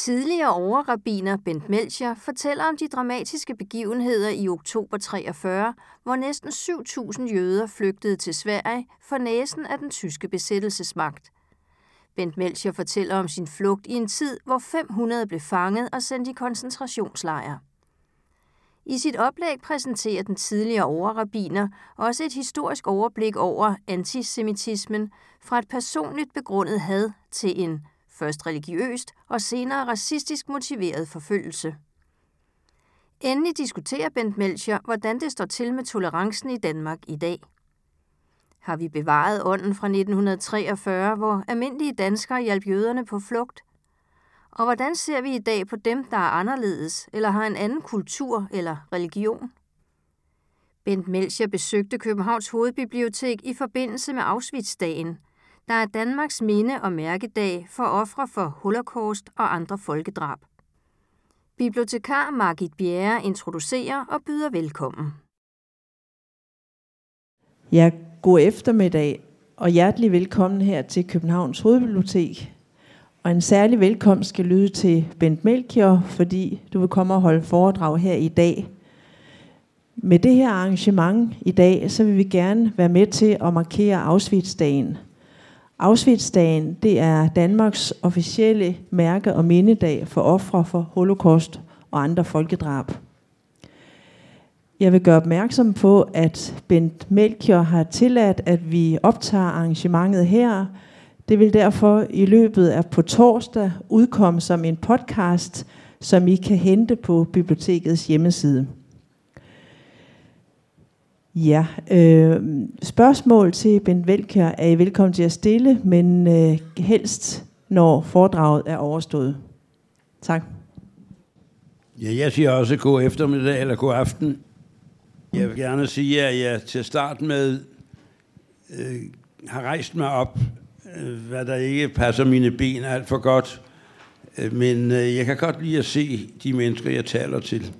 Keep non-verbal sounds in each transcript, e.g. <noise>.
Tidligere overrabiner Bent Melcher fortæller om de dramatiske begivenheder i oktober 43, hvor næsten 7.000 jøder flygtede til Sverige for næsen af den tyske besættelsesmagt. Bent Melcher fortæller om sin flugt i en tid, hvor 500 blev fanget og sendt i koncentrationslejre. I sit oplæg præsenterer den tidligere overrabiner også et historisk overblik over antisemitismen fra et personligt begrundet had til en først religiøst og senere racistisk motiveret forfølgelse. Endelig diskuterer Bent Melcher, hvordan det står til med tolerancen i Danmark i dag. Har vi bevaret ånden fra 1943, hvor almindelige danskere hjalp jøderne på flugt? Og hvordan ser vi i dag på dem, der er anderledes eller har en anden kultur eller religion? Bent Melcher besøgte Københavns Hovedbibliotek i forbindelse med Auschwitz-dagen – der er Danmarks minde- og mærkedag for ofre for holocaust og andre folkedrab. Bibliotekar Margit Bjerre introducerer og byder velkommen. Ja, god eftermiddag og hjertelig velkommen her til Københavns Hovedbibliotek. Og en særlig velkomst skal lyde til Bent Melchior, fordi du vil komme og holde foredrag her i dag. Med det her arrangement i dag, så vil vi gerne være med til at markere Auschwitz-dagen – Auschwitz-dagen, det er Danmarks officielle mærke- og mindedag for ofre for holocaust og andre folkedrab. Jeg vil gøre opmærksom på, at Bent Melchior har tilladt, at vi optager arrangementet her. Det vil derfor i løbet af på torsdag udkomme som en podcast, som I kan hente på bibliotekets hjemmeside. Ja, øh, spørgsmål til Bent Velkær er I velkommen til at stille, men øh, helst når foredraget er overstået. Tak. Ja, jeg siger også god eftermiddag eller god aften. Jeg vil gerne sige, at jeg til start med øh, har rejst mig op, øh, hvad der ikke passer mine ben alt for godt. Øh, men øh, jeg kan godt lide at se de mennesker, jeg taler til.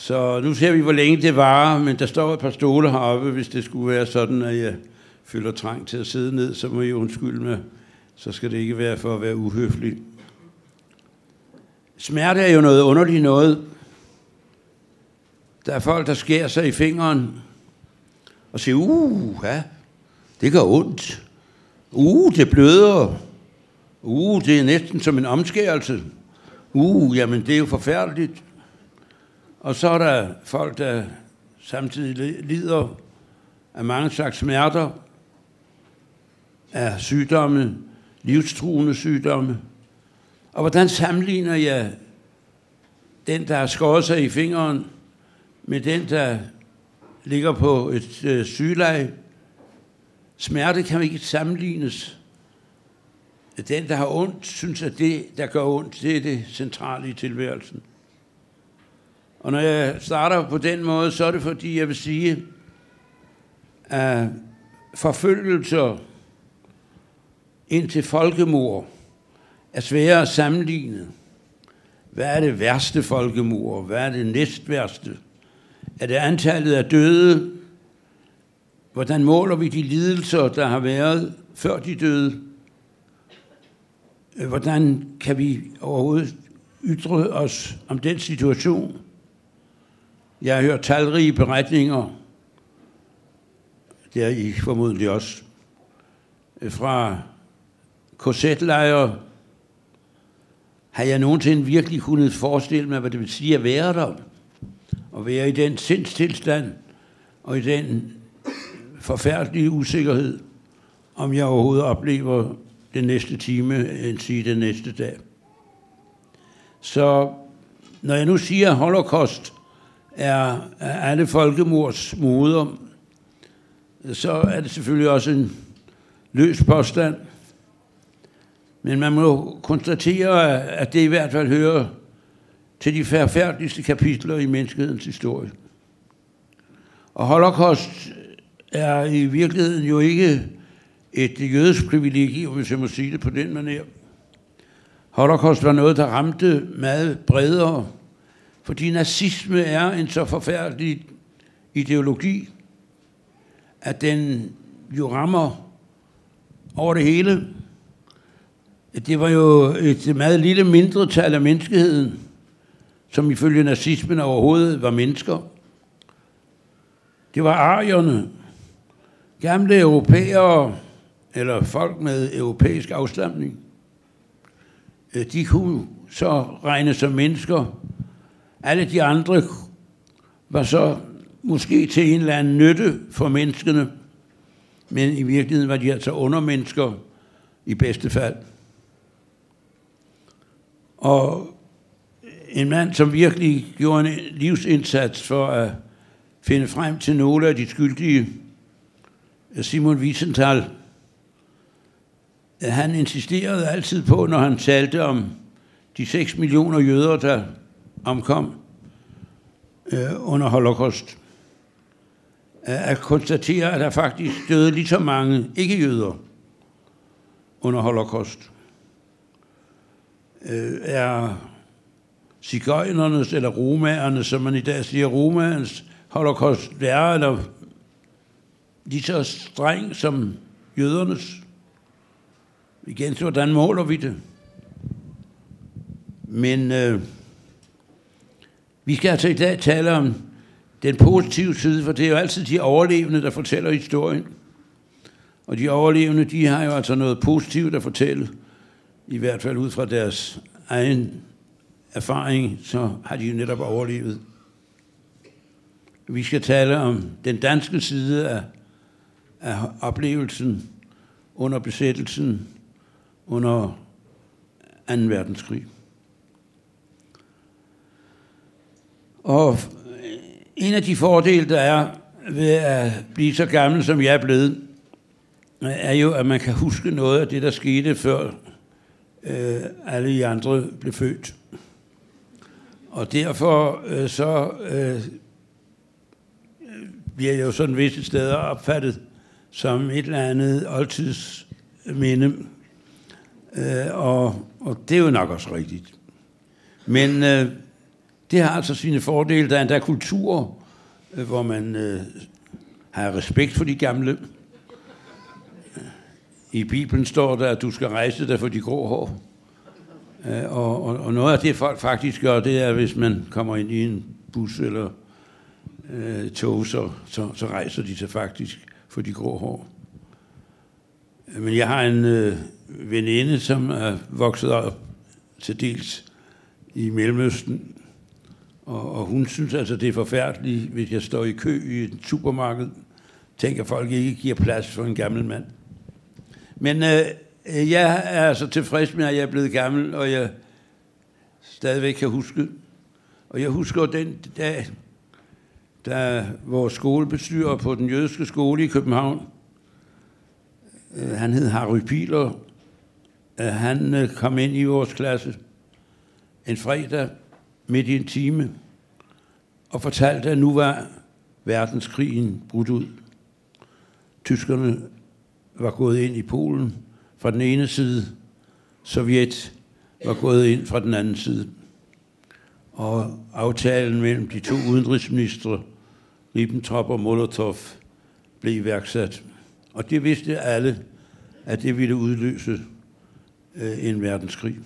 Så nu ser vi, hvor længe det varer, men der står et par stole heroppe, hvis det skulle være sådan, at jeg føler trang til at sidde ned, så må I undskylde mig. Så skal det ikke være for at være uhøflig. Smerte er jo noget underligt noget. Der er folk, der skærer sig i fingeren og siger, uh, ja, det gør ondt. Uh, det bløder. Uh, det er næsten som en omskærelse. Uh, jamen det er jo forfærdeligt. Og så er der folk, der samtidig lider af mange slags smerter, af sygdomme, livstruende sygdomme. Og hvordan sammenligner jeg den, der har skåret sig i fingeren, med den, der ligger på et øh, sygeleje? Smerte kan ikke sammenlignes. Den, der har ondt, synes, at det, der gør ondt, det er det centrale i tilværelsen. Og når jeg starter på den måde, så er det fordi, jeg vil sige, at forfølgelser indtil folkemord er svære at sammenligne. Hvad er det værste folkemord? Hvad er det næst værste? Er det antallet af døde? Hvordan måler vi de lidelser, der har været før de døde? Hvordan kan vi overhovedet ytre os om den situation? Jeg har hørt talrige beretninger, det er I formodentlig også, fra korsetlejre. Har jeg nogensinde virkelig kunnet forestille mig, hvad det vil sige at være der? Og være i den sindstilstand, og i den forfærdelige usikkerhed, om jeg overhovedet oplever den næste time, end sige den næste dag. Så når jeg nu siger holocaust, er alle folkemords moder, så er det selvfølgelig også en løs påstand. Men man må konstatere, at det i hvert fald hører til de forfærdeligste kapitler i menneskehedens historie. Og Holocaust er i virkeligheden jo ikke et jødisk privilegium, hvis jeg må sige det på den manier. Holocaust var noget, der ramte meget bredere fordi nazisme er en så forfærdelig ideologi, at den jo rammer over det hele. det var jo et meget lille mindretal af menneskeheden, som ifølge nazismen overhovedet var mennesker. Det var arierne, gamle europæere, eller folk med europæisk afstamning. De kunne så regne som mennesker. Alle de andre var så måske til en eller anden nytte for menneskene, men i virkeligheden var de altså undermennesker i bedste fald. Og en mand, som virkelig gjorde en livsindsats for at finde frem til nogle af de skyldige, Simon Wiesenthal, han insisterede altid på, når han talte om de 6 millioner jøder, der omkom øh, under holocaust, øh, at konstatere, at der faktisk døde lige så mange ikke-jøder under holocaust. Øh, er cigøjnernes eller romaernes, som man i dag siger, romaernes holocaust værre eller lige så streng som jødernes? Igen, så hvordan måler vi det? Men øh, vi skal altså i dag tale om den positive side, for det er jo altid de overlevende, der fortæller historien. Og de overlevende, de har jo altså noget positivt at fortælle, i hvert fald ud fra deres egen erfaring, så har de jo netop overlevet. Vi skal tale om den danske side af, af oplevelsen under besættelsen, under 2. verdenskrig. Og en af de fordele, der er ved at blive så gammel, som jeg er blevet, er jo, at man kan huske noget af det, der skete før øh, alle de andre blev født. Og derfor øh, så øh, bliver jeg jo sådan visse steder opfattet som et eller andet oldtidsminde. Øh, og, og det er jo nok også rigtigt. Men øh, det har altså sine fordele. Der er endda kultur, øh, hvor man øh, har respekt for de gamle. Øh, I Bibelen står der, at du skal rejse dig for de grå hår. Øh, og, og, og noget af det, folk faktisk gør, det er, hvis man kommer ind i en bus eller øh, tog, så, så, så rejser de sig faktisk for de grå hår. Men jeg har en øh, veninde, som er vokset op til dels i Mellemøsten, og, og hun synes altså, det er forfærdeligt, hvis jeg står i kø i et supermarked, tænker folk ikke giver plads for en gammel mand. Men øh, jeg er altså tilfreds med, at jeg er blevet gammel, og jeg stadigvæk kan huske. Og jeg husker den dag, da vores skolebestyrer på den jødiske skole i København, øh, han hed Harry Piler, øh, han øh, kom ind i vores klasse en fredag midt i en time og fortalte, at nu var verdenskrigen brudt ud. Tyskerne var gået ind i Polen fra den ene side, Sovjet var gået ind fra den anden side. Og aftalen mellem de to udenrigsministre, Ribbentrop og Molotov, blev iværksat. Og det vidste alle, at det ville udløse øh, en verdenskrig.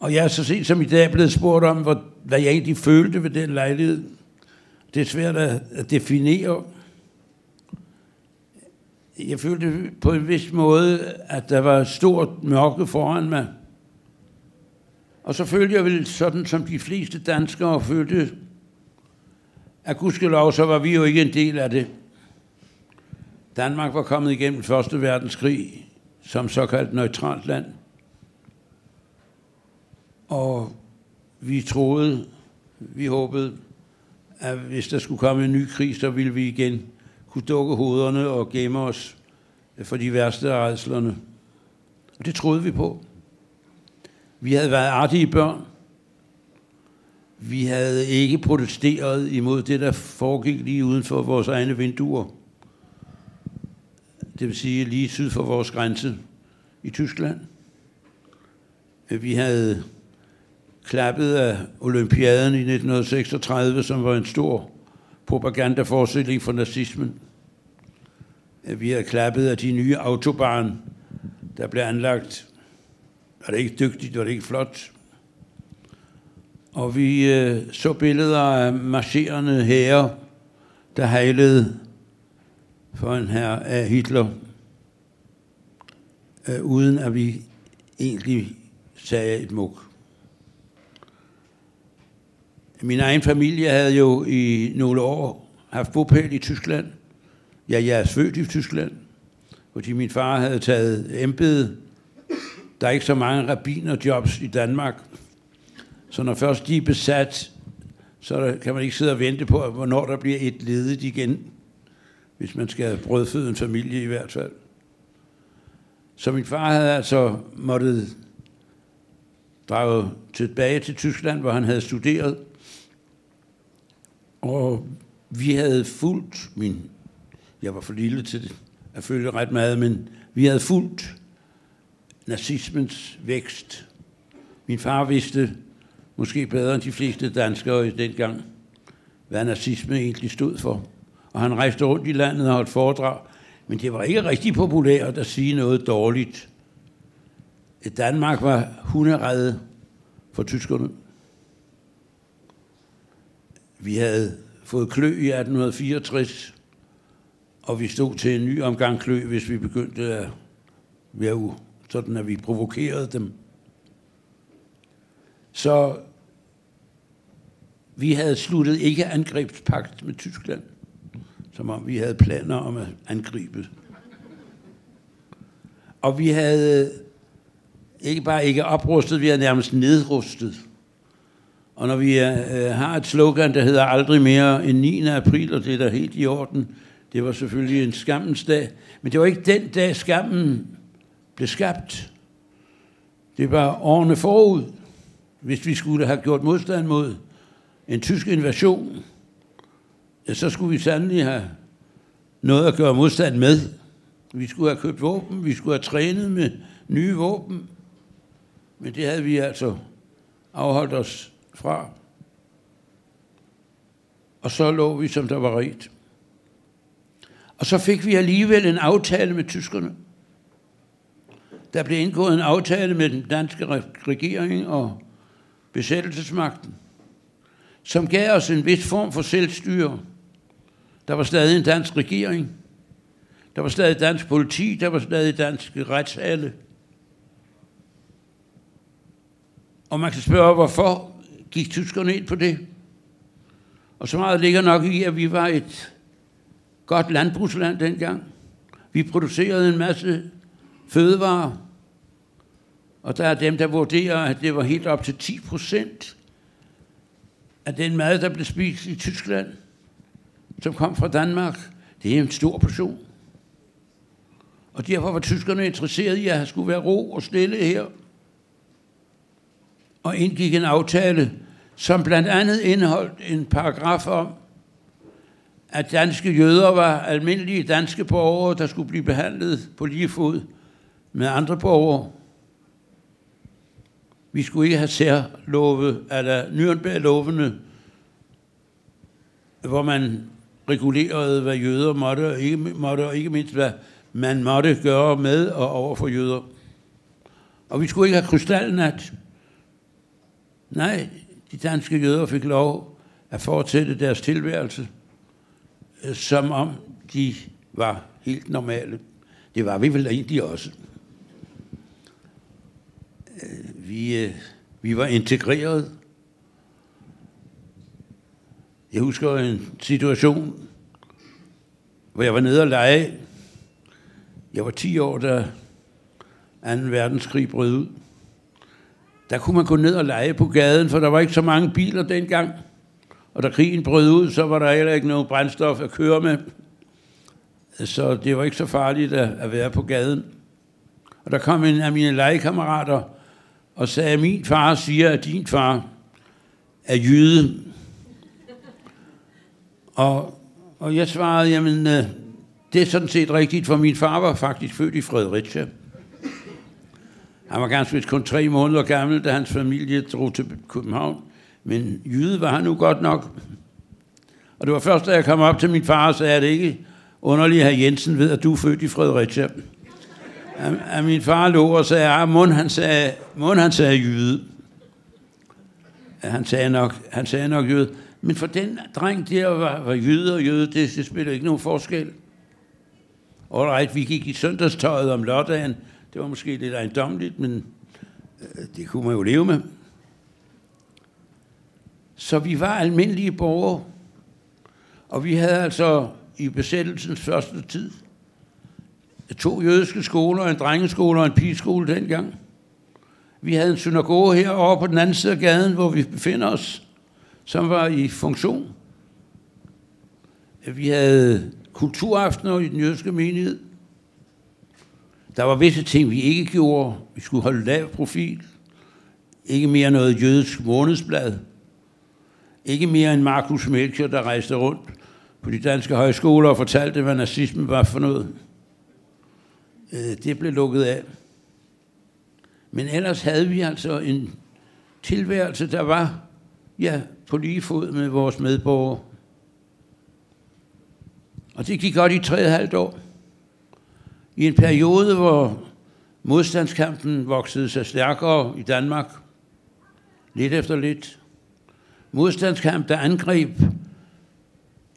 Og jeg er så sent som i dag blevet spurgt om, hvad jeg egentlig følte ved den lejlighed. Det er svært at definere. Jeg følte på en vis måde, at der var stort mørke foran mig. Og så følte jeg vel sådan, som de fleste danskere følte, at gudskelov, så var vi jo ikke en del af det. Danmark var kommet igennem Første Verdenskrig som såkaldt neutralt land. Og vi troede, vi håbede, at hvis der skulle komme en ny krig, så ville vi igen kunne dukke hovederne og gemme os for de værste af redslerne. Og det troede vi på. Vi havde været artige børn. Vi havde ikke protesteret imod det, der foregik lige uden for vores egne vinduer. Det vil sige lige syd for vores grænse i Tyskland. Vi havde klappet af olympiaden i 1936, som var en stor propagandaforestilling for nazismen. Vi havde klappet af de nye autobahn der blev anlagt. Var det ikke dygtigt, var det ikke flot. Og vi øh, så billeder af marcherende herrer, der hejlede for en her af Hitler, øh, uden at vi egentlig sagde et muk. Min egen familie havde jo i nogle år haft bopæl i Tyskland. Ja, jeg er født i Tyskland, fordi min far havde taget embede. Der er ikke så mange rabinerjobs i Danmark. Så når først de er besat, så kan man ikke sidde og vente på, hvornår der bliver et ledigt igen, hvis man skal brødføde en familie i hvert fald. Så min far havde altså måttet drage tilbage til Tyskland, hvor han havde studeret. Og vi havde fulgt min... Jeg var for lille til det, Jeg følte ret meget, men vi havde fulgt nazismens vækst. Min far vidste måske bedre end de fleste danskere i dengang, hvad nazisme egentlig stod for. Og han rejste rundt i landet og holdt foredrag, men det var ikke rigtig populært at sige noget dårligt. Danmark var hunderede for tyskerne. Vi havde fået klø i 1864, og vi stod til en ny omgang klø, hvis vi begyndte at være sådan at vi provokerede dem. Så vi havde sluttet ikke angrebspagt med Tyskland, som om vi havde planer om at angribe. Og vi havde ikke bare ikke oprustet, vi havde nærmest nedrustet. Og når vi øh, øh, har et slogan, der hedder aldrig mere end 9. april, og det er der helt i orden, det var selvfølgelig en skammens dag. Men det var ikke den dag, skammen blev skabt. Det var årene forud, hvis vi skulle have gjort modstand mod en tysk invasion, ja, så skulle vi sandelig have noget at gøre modstand med. Vi skulle have købt våben, vi skulle have trænet med nye våben, men det havde vi altså afholdt os fra. Og så lå vi, som der var rigt. Og så fik vi alligevel en aftale med tyskerne. Der blev indgået en aftale med den danske regering og besættelsesmagten som gav os en vis form for selvstyre. Der var stadig en dansk regering. Der var stadig dansk politi. Der var stadig danske retsalle. Og man kan spørge, hvorfor gik tyskerne ind på det? Og så meget ligger nok i, at vi var et godt landbrugsland dengang. Vi producerede en masse fødevarer. Og der er dem, der vurderer, at det var helt op til 10 procent at den mad, der blev spist i Tyskland, som kom fra Danmark, det er en stor portion. Og derfor var tyskerne interesserede i, at der skulle være ro og stille her. Og indgik en aftale, som blandt andet indeholdt en paragraf om, at danske jøder var almindelige danske borgere, der skulle blive behandlet på lige fod med andre borgere. Vi skulle ikke have særlove, eller Nürnberg-lovene, hvor man regulerede, hvad jøder måtte og, ikke, måtte, og ikke mindst, hvad man måtte gøre med og over for jøder. Og vi skulle ikke have krystalnat. Nej, de danske jøder fik lov at fortsætte deres tilværelse, øh, som om de var helt normale. Det var vi vel egentlig også. Øh, vi, øh, vi var integreret. Jeg husker en situation, hvor jeg var nede og lege. Jeg var 10 år, da 2. verdenskrig brød ud. Der kunne man gå ned og lege på gaden, for der var ikke så mange biler dengang. Og da krigen brød ud, så var der heller ikke noget brændstof at køre med. Så det var ikke så farligt at være på gaden. Og der kom en af mine legekammerater og sagde, at min far siger, at din far er jyde. Og, og jeg svarede, jamen, øh, det er sådan set rigtigt, for min far var faktisk født i Fredericia. Han var ganske vist kun tre måneder gammel, da hans familie drog til København. Men jyde var han nu godt nok. Og det var først, da jeg kom op til min far og sagde, at det ikke underligt, at Jensen ved, at du er født i Fredericia. at, at min far lå og sagde, ah, at mund han sagde, mund han sagde jyde. Han sagde nok, han sagde nok jøde. Men for den dreng der var, var jøde og jøde, det, det spiller ikke nogen forskel. Alright, vi gik i søndagstøjet om lørdagen. Det var måske lidt ejendomligt, men øh, det kunne man jo leve med. Så vi var almindelige borgere. Og vi havde altså i besættelsens første tid to jødiske skoler, en drengeskole og en pigeskole dengang. Vi havde en synagoge herovre på den anden side af gaden, hvor vi befinder os, som var i funktion. Vi havde kulturaftener i den jødiske menighed. Der var visse ting, vi ikke gjorde. Vi skulle holde lav profil. Ikke mere noget jødisk månedsblad. Ikke mere end Markus Melchior, der rejste rundt på de danske højskoler og fortalte, hvad nazismen var for noget. Øh, det blev lukket af. Men ellers havde vi altså en tilværelse, der var ja, på lige fod med vores medborgere. Og det gik godt i tre og halvt år. I en periode, hvor modstandskampen voksede sig stærkere i Danmark, lidt efter lidt. Modstandskamp, der angreb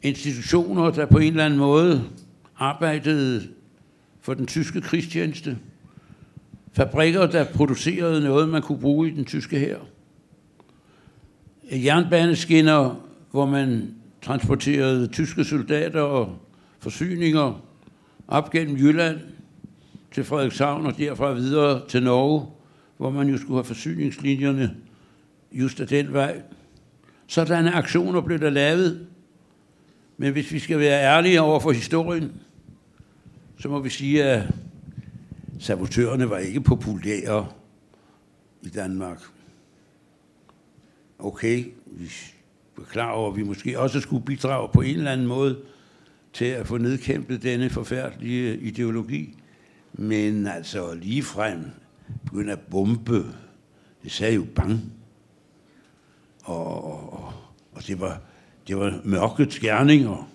institutioner, der på en eller anden måde arbejdede for den tyske krigstjeneste. Fabrikker, der producerede noget, man kunne bruge i den tyske her. Jernbaneskinner, hvor man transporterede tyske soldater og forsyninger op gennem Jylland til Frederikshavn og derfra videre til Norge, hvor man jo skulle have forsyningslinjerne just af den vej. Sådanne aktioner blev der lavet. Men hvis vi skal være ærlige over for historien, så må vi sige, at sabotørerne var ikke populære i Danmark. Okay, vi var klar over, at vi måske også skulle bidrage på en eller anden måde til at få nedkæmpet denne forfærdelige ideologi. Men altså ligefrem begynde at bombe, det sagde jo bang. Og, og, og det var, det var mørkets gerninger.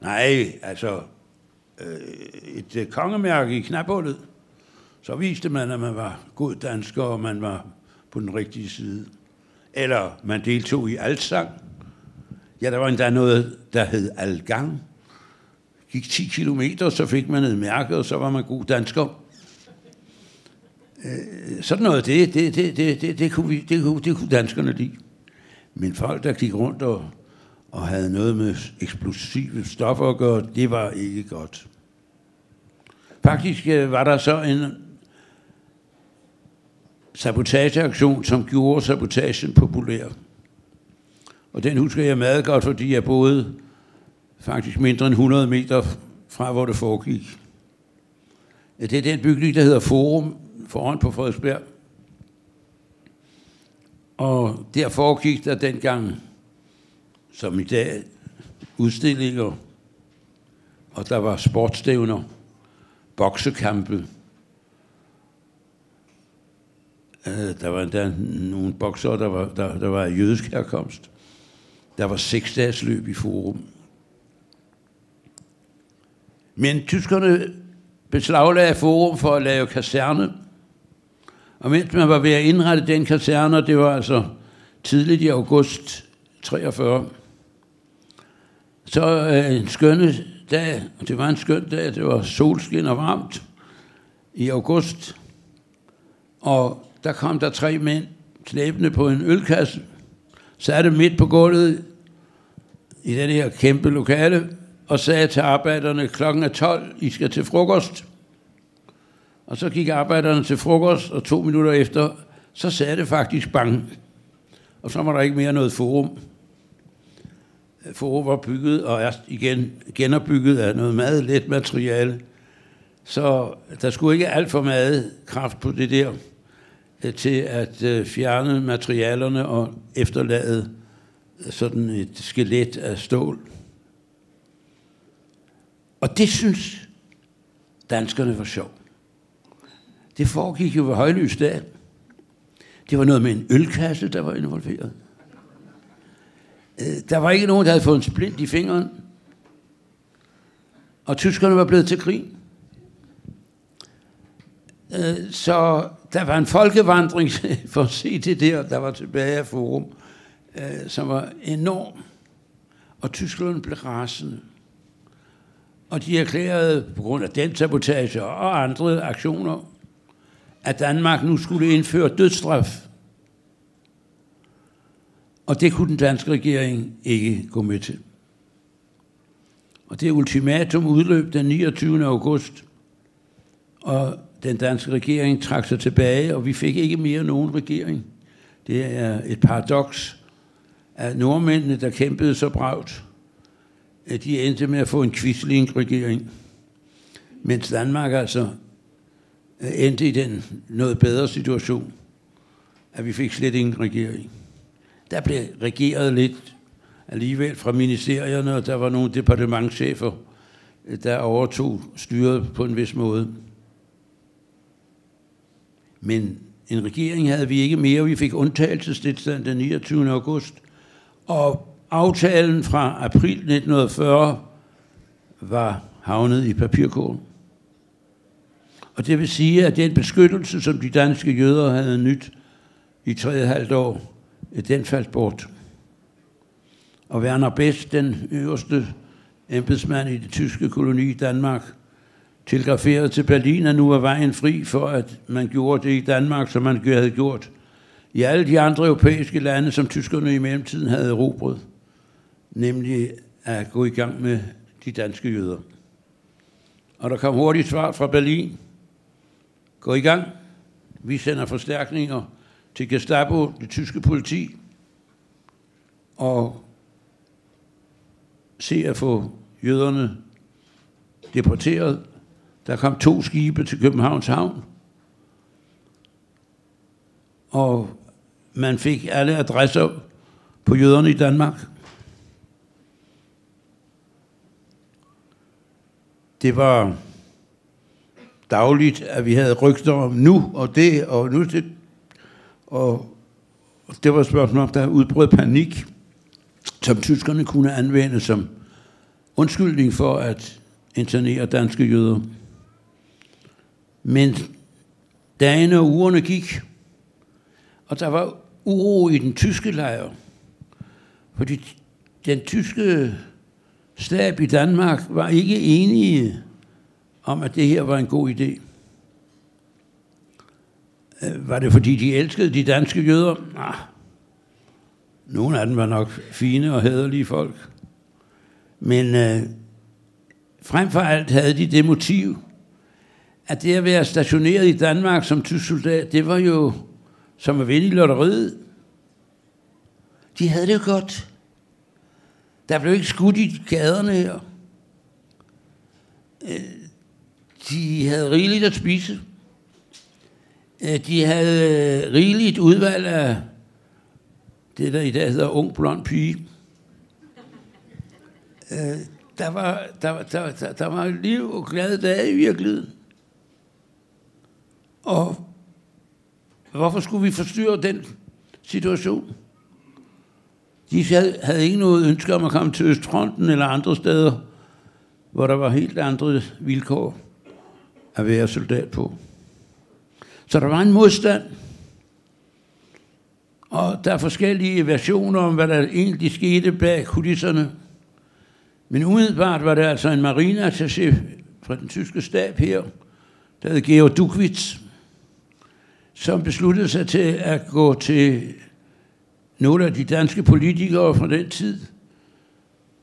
Nej, altså øh, et øh, kongemærke i knaphullet, så viste man, at man var god dansker, og man var på den rigtige side. Eller man deltog i altsang. Ja, der var endda noget, der hed algang. Gik 10 kilometer, så fik man et mærke, og så var man god dansker. Øh, sådan noget, det, det, det, det, det, det, kunne vi, det, kunne, det kunne danskerne lide. Men folk, der gik rundt og, og havde noget med eksplosive stoffer at gøre, det var ikke godt. Faktisk øh, var der så en sabotageaktion, som gjorde sabotagen populær. Og den husker jeg meget godt, fordi jeg boede faktisk mindre end 100 meter fra, hvor det foregik. Det er den bygning, der hedder Forum, foran på Frederiksberg. Og der foregik der dengang, som i dag, udstillinger, og der var sportsstævner, boksekampe. Øh, der var endda nogle bokser, der var, der, der var jødisk herkomst. Der var seks dages løb i forum. Men tyskerne beslaglagde forum for at lave kaserne. Og mens man var ved at indrette den kaserne, det var altså tidligt i august 43, så øh, en skønne dag, og det var en skøn dag, det var solskin og varmt i august, og der kom der tre mænd slæbende på en ølkasse, satte midt på gulvet i den her kæmpe lokale, og sagde til arbejderne, klokken er 12, I skal til frokost. Og så gik arbejderne til frokost, og to minutter efter, så sagde det faktisk bang. Og så var der ikke mere noget forum. Forum var bygget og er igen genopbygget af noget meget let materiale. Så der skulle ikke alt for meget kraft på det der øh, til at øh, fjerne materialerne og efterlade sådan et skelet af stål. Og det synes danskerne var sjovt. Det foregik jo ved højlys dag. Det var noget med en ølkasse, der var involveret. Øh, der var ikke nogen, der havde fået en splint i fingeren. Og tyskerne var blevet til krig. Øh, så der var en folkevandring <laughs> for at se det der, der var tilbage af forum, øh, som var enorm. Og tyskerne blev rasende. Og de erklærede, på grund af den sabotage og andre aktioner, at Danmark nu skulle indføre dødsstraf. Og det kunne den danske regering ikke gå med til. Og det ultimatum udløb den 29. august, og den danske regering trak sig tilbage, og vi fik ikke mere nogen regering. Det er et paradoks, at nordmændene, der kæmpede så bragt, at de endte med at få en quisling-regering, mens Danmark altså endte i den noget bedre situation, at vi fik slet ingen regering. Der blev regeret lidt alligevel fra ministerierne, og der var nogle departementchefer, der overtog styret på en vis måde. Men en regering havde vi ikke mere. Vi fik undtagelsestilstand den 29. august. Og aftalen fra april 1940 var havnet i papirkålen. Og det vil sige, at den beskyttelse, som de danske jøder havde nyt i tre halvt år, den faldt bort. Og Werner Best, den øverste embedsmand i det tyske koloni i Danmark, telegraferede til Berlin, at nu var vejen fri for, at man gjorde det i Danmark, som man havde gjort i alle de andre europæiske lande, som tyskerne i mellemtiden havde erobret, nemlig at gå i gang med de danske jøder. Og der kom hurtigt svar fra Berlin. Gå i gang. Vi sender forstærkninger til Gestapo, det tyske politi, og se at få jøderne deporteret. Der kom to skibe til Københavns Havn, og man fik alle adresser på jøderne i Danmark. Det var dagligt, at vi havde rygter om nu og det og nu det. Og det var et spørgsmål om, der udbrød panik, som tyskerne kunne anvende som undskyldning for at internere danske jøder. Men dagene og ugerne gik, og der var uro i den tyske lejr. Fordi den tyske stab i Danmark var ikke enige om, at det her var en god idé. Øh, var det fordi, de elskede de danske jøder? Nej. Nogle af dem var nok fine og hederlige folk. Men øh, frem for alt havde de det motiv, at det at være stationeret i Danmark som tysk soldat, det var jo som at vinde i lotteriet. De havde det jo godt. Der blev ikke skudt i gaderne her. Øh, de havde rigeligt at spise. Øh, de havde øh, rigeligt udvalg af det, der i dag hedder ung blond pige. Der var, der, der, der, der var liv og glade dage i virkeligheden. Og hvorfor skulle vi forstyrre den situation? De havde ikke noget ønske om at komme til Østfronten eller andre steder, hvor der var helt andre vilkår at være soldat på. Så der var en modstand, og der er forskellige versioner om, hvad der egentlig skete bag kulisserne. Men umiddelbart var det altså en marineattaché fra den tyske stab her, der hed Georg Dukwitz, som besluttede sig til at gå til nogle af de danske politikere fra den tid.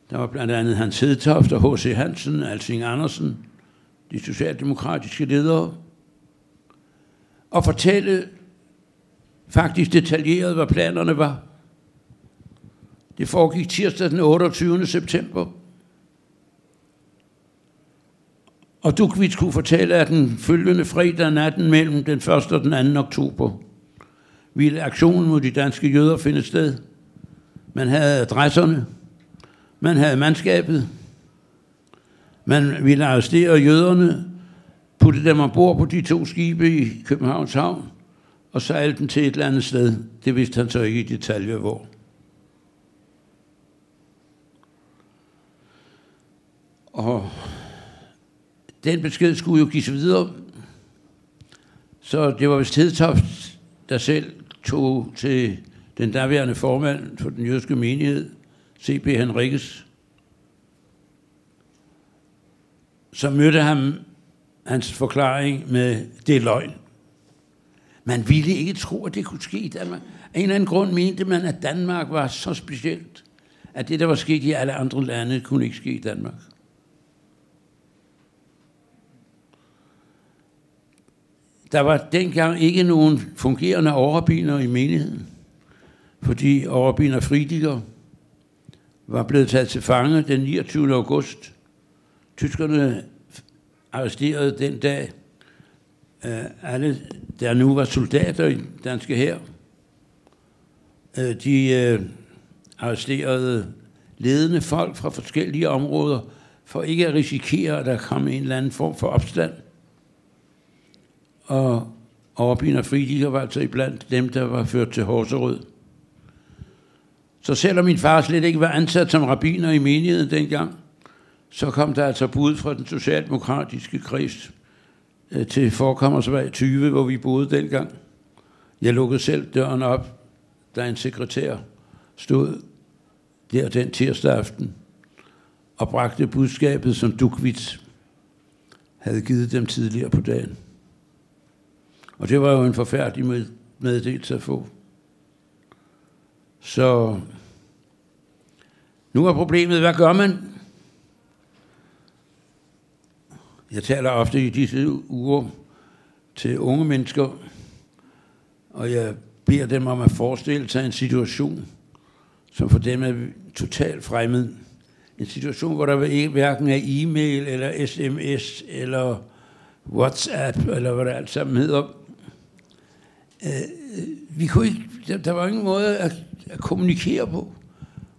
Der var blandt andet Hans Hedtoft og H.C. Hansen, Alsing Andersen, de socialdemokratiske ledere, og fortælle faktisk detaljeret, hvad planerne var. Det foregik tirsdag den 28. september. Og Dukvits kunne fortælle, at den følgende fredag natten mellem den 1. og den 2. oktober ville aktionen mod de danske jøder finde sted. Man havde adresserne, man havde mandskabet, man ville arrestere jøderne, putte dem ombord på de to skibe i Københavns Havn og sejle dem til et eller andet sted. Det vidste han så ikke i detaljer hvor. Og den besked skulle jo gives videre. Så det var vist Hedtoft, der selv tog til den daværende formand for den jødiske menighed, C.P. Henriques, så mødte ham hans forklaring med, det er løgn. Man ville ikke tro, at det kunne ske i Danmark. Af en eller anden grund mente man, at Danmark var så specielt, at det, der var sket i alle andre lande, kunne ikke ske i Danmark. Der var dengang ikke nogen fungerende overbiner i menigheden, fordi overbiner Fridiger var blevet taget til fange den 29. august. Tyskerne arresterede den dag øh, alle, der nu var soldater i danske her. Øh, de øh, arresterede ledende folk fra forskellige områder, for ikke at risikere, at der kom en eller anden form for opstand. Og Overbyen og Friedrich var altså iblandt dem, der var ført til Horserød. Så selvom min far slet ikke var ansat som rabiner i menigheden dengang, så kom der altså bud fra den socialdemokratiske kreds øh, til Forkommersvej 20, hvor vi boede dengang. Jeg lukkede selv døren op, da en sekretær stod der den tirsdag aften og bragte budskabet, som Dukvits havde givet dem tidligere på dagen. Og det var jo en forfærdelig meddelelse at få. Så nu er problemet, hvad gør man? Jeg taler ofte i disse uger til unge mennesker, og jeg beder dem om at forestille sig en situation, som for dem er totalt fremmed. En situation, hvor der ikke hverken er e-mail, eller sms, eller WhatsApp, eller hvad det alt sammen hedder. Øh, vi kunne ikke, der, der var ingen måde at, at kommunikere på,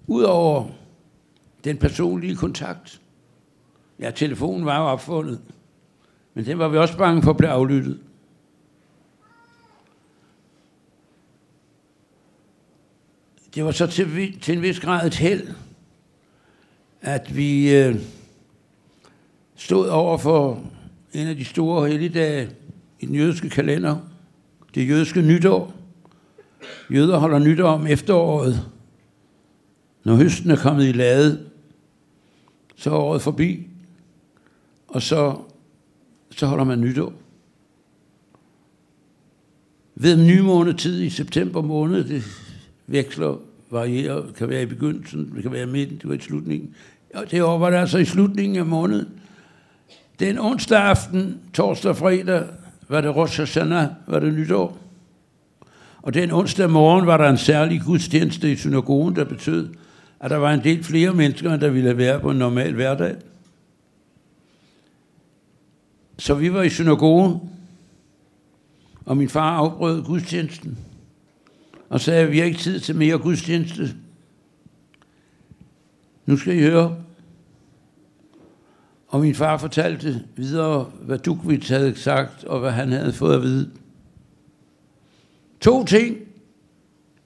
udover den personlige kontakt. Ja, telefonen var jo opfundet, men den var vi også bange for at blive aflyttet. Det var så til, til en vis grad et held, at vi øh, stod over for en af de store helligdage i den jødiske kalender, det jødiske nytår. Jøder holder nytår om efteråret. Når høsten er kommet i lade, så er året forbi, og så, så holder man nytår. Ved nymåne tid i september måned, det veksler, varierer, kan være i begyndelsen, det kan være i midten, det var i slutningen. Og det år var det altså i slutningen af måneden. Den onsdag aften, torsdag og fredag, var det Rosh Hashanah, var det nytår. Og den onsdag morgen var der en særlig gudstjeneste i synagogen, der betød, at der var en del flere mennesker, end der ville være på en normal hverdag. Så vi var i synagogen, og min far afbrød gudstjenesten, og sagde, at vi har ikke tid til mere gudstjeneste. Nu skal I høre. Og min far fortalte videre, hvad Dukvits havde sagt, og hvad han havde fået at vide. To ting.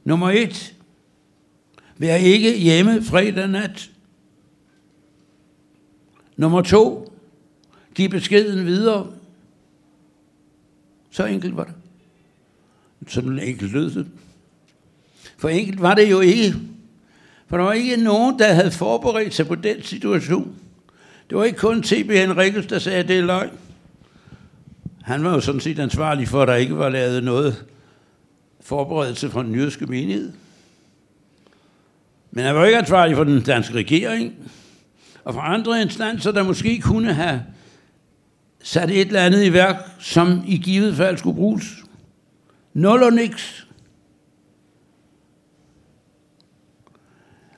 Nummer et. Vær ikke hjemme fredag nat. Nummer to. Giv beskeden videre. Så enkelt var det. Sådan enkelt lød det. For enkelt var det jo ikke. For der var ikke nogen, der havde forberedt sig på den situation. Det var ikke kun T.B. Henrikus, der sagde, at det er løgn. Han var jo sådan set ansvarlig for, at der ikke var lavet noget forberedelse fra den jødiske menighed. Men han var ikke ansvarlig for den danske regering, og for andre instanser, der måske kunne have sat et eller andet i værk, som i givet fald skulle bruges. Nul og niks.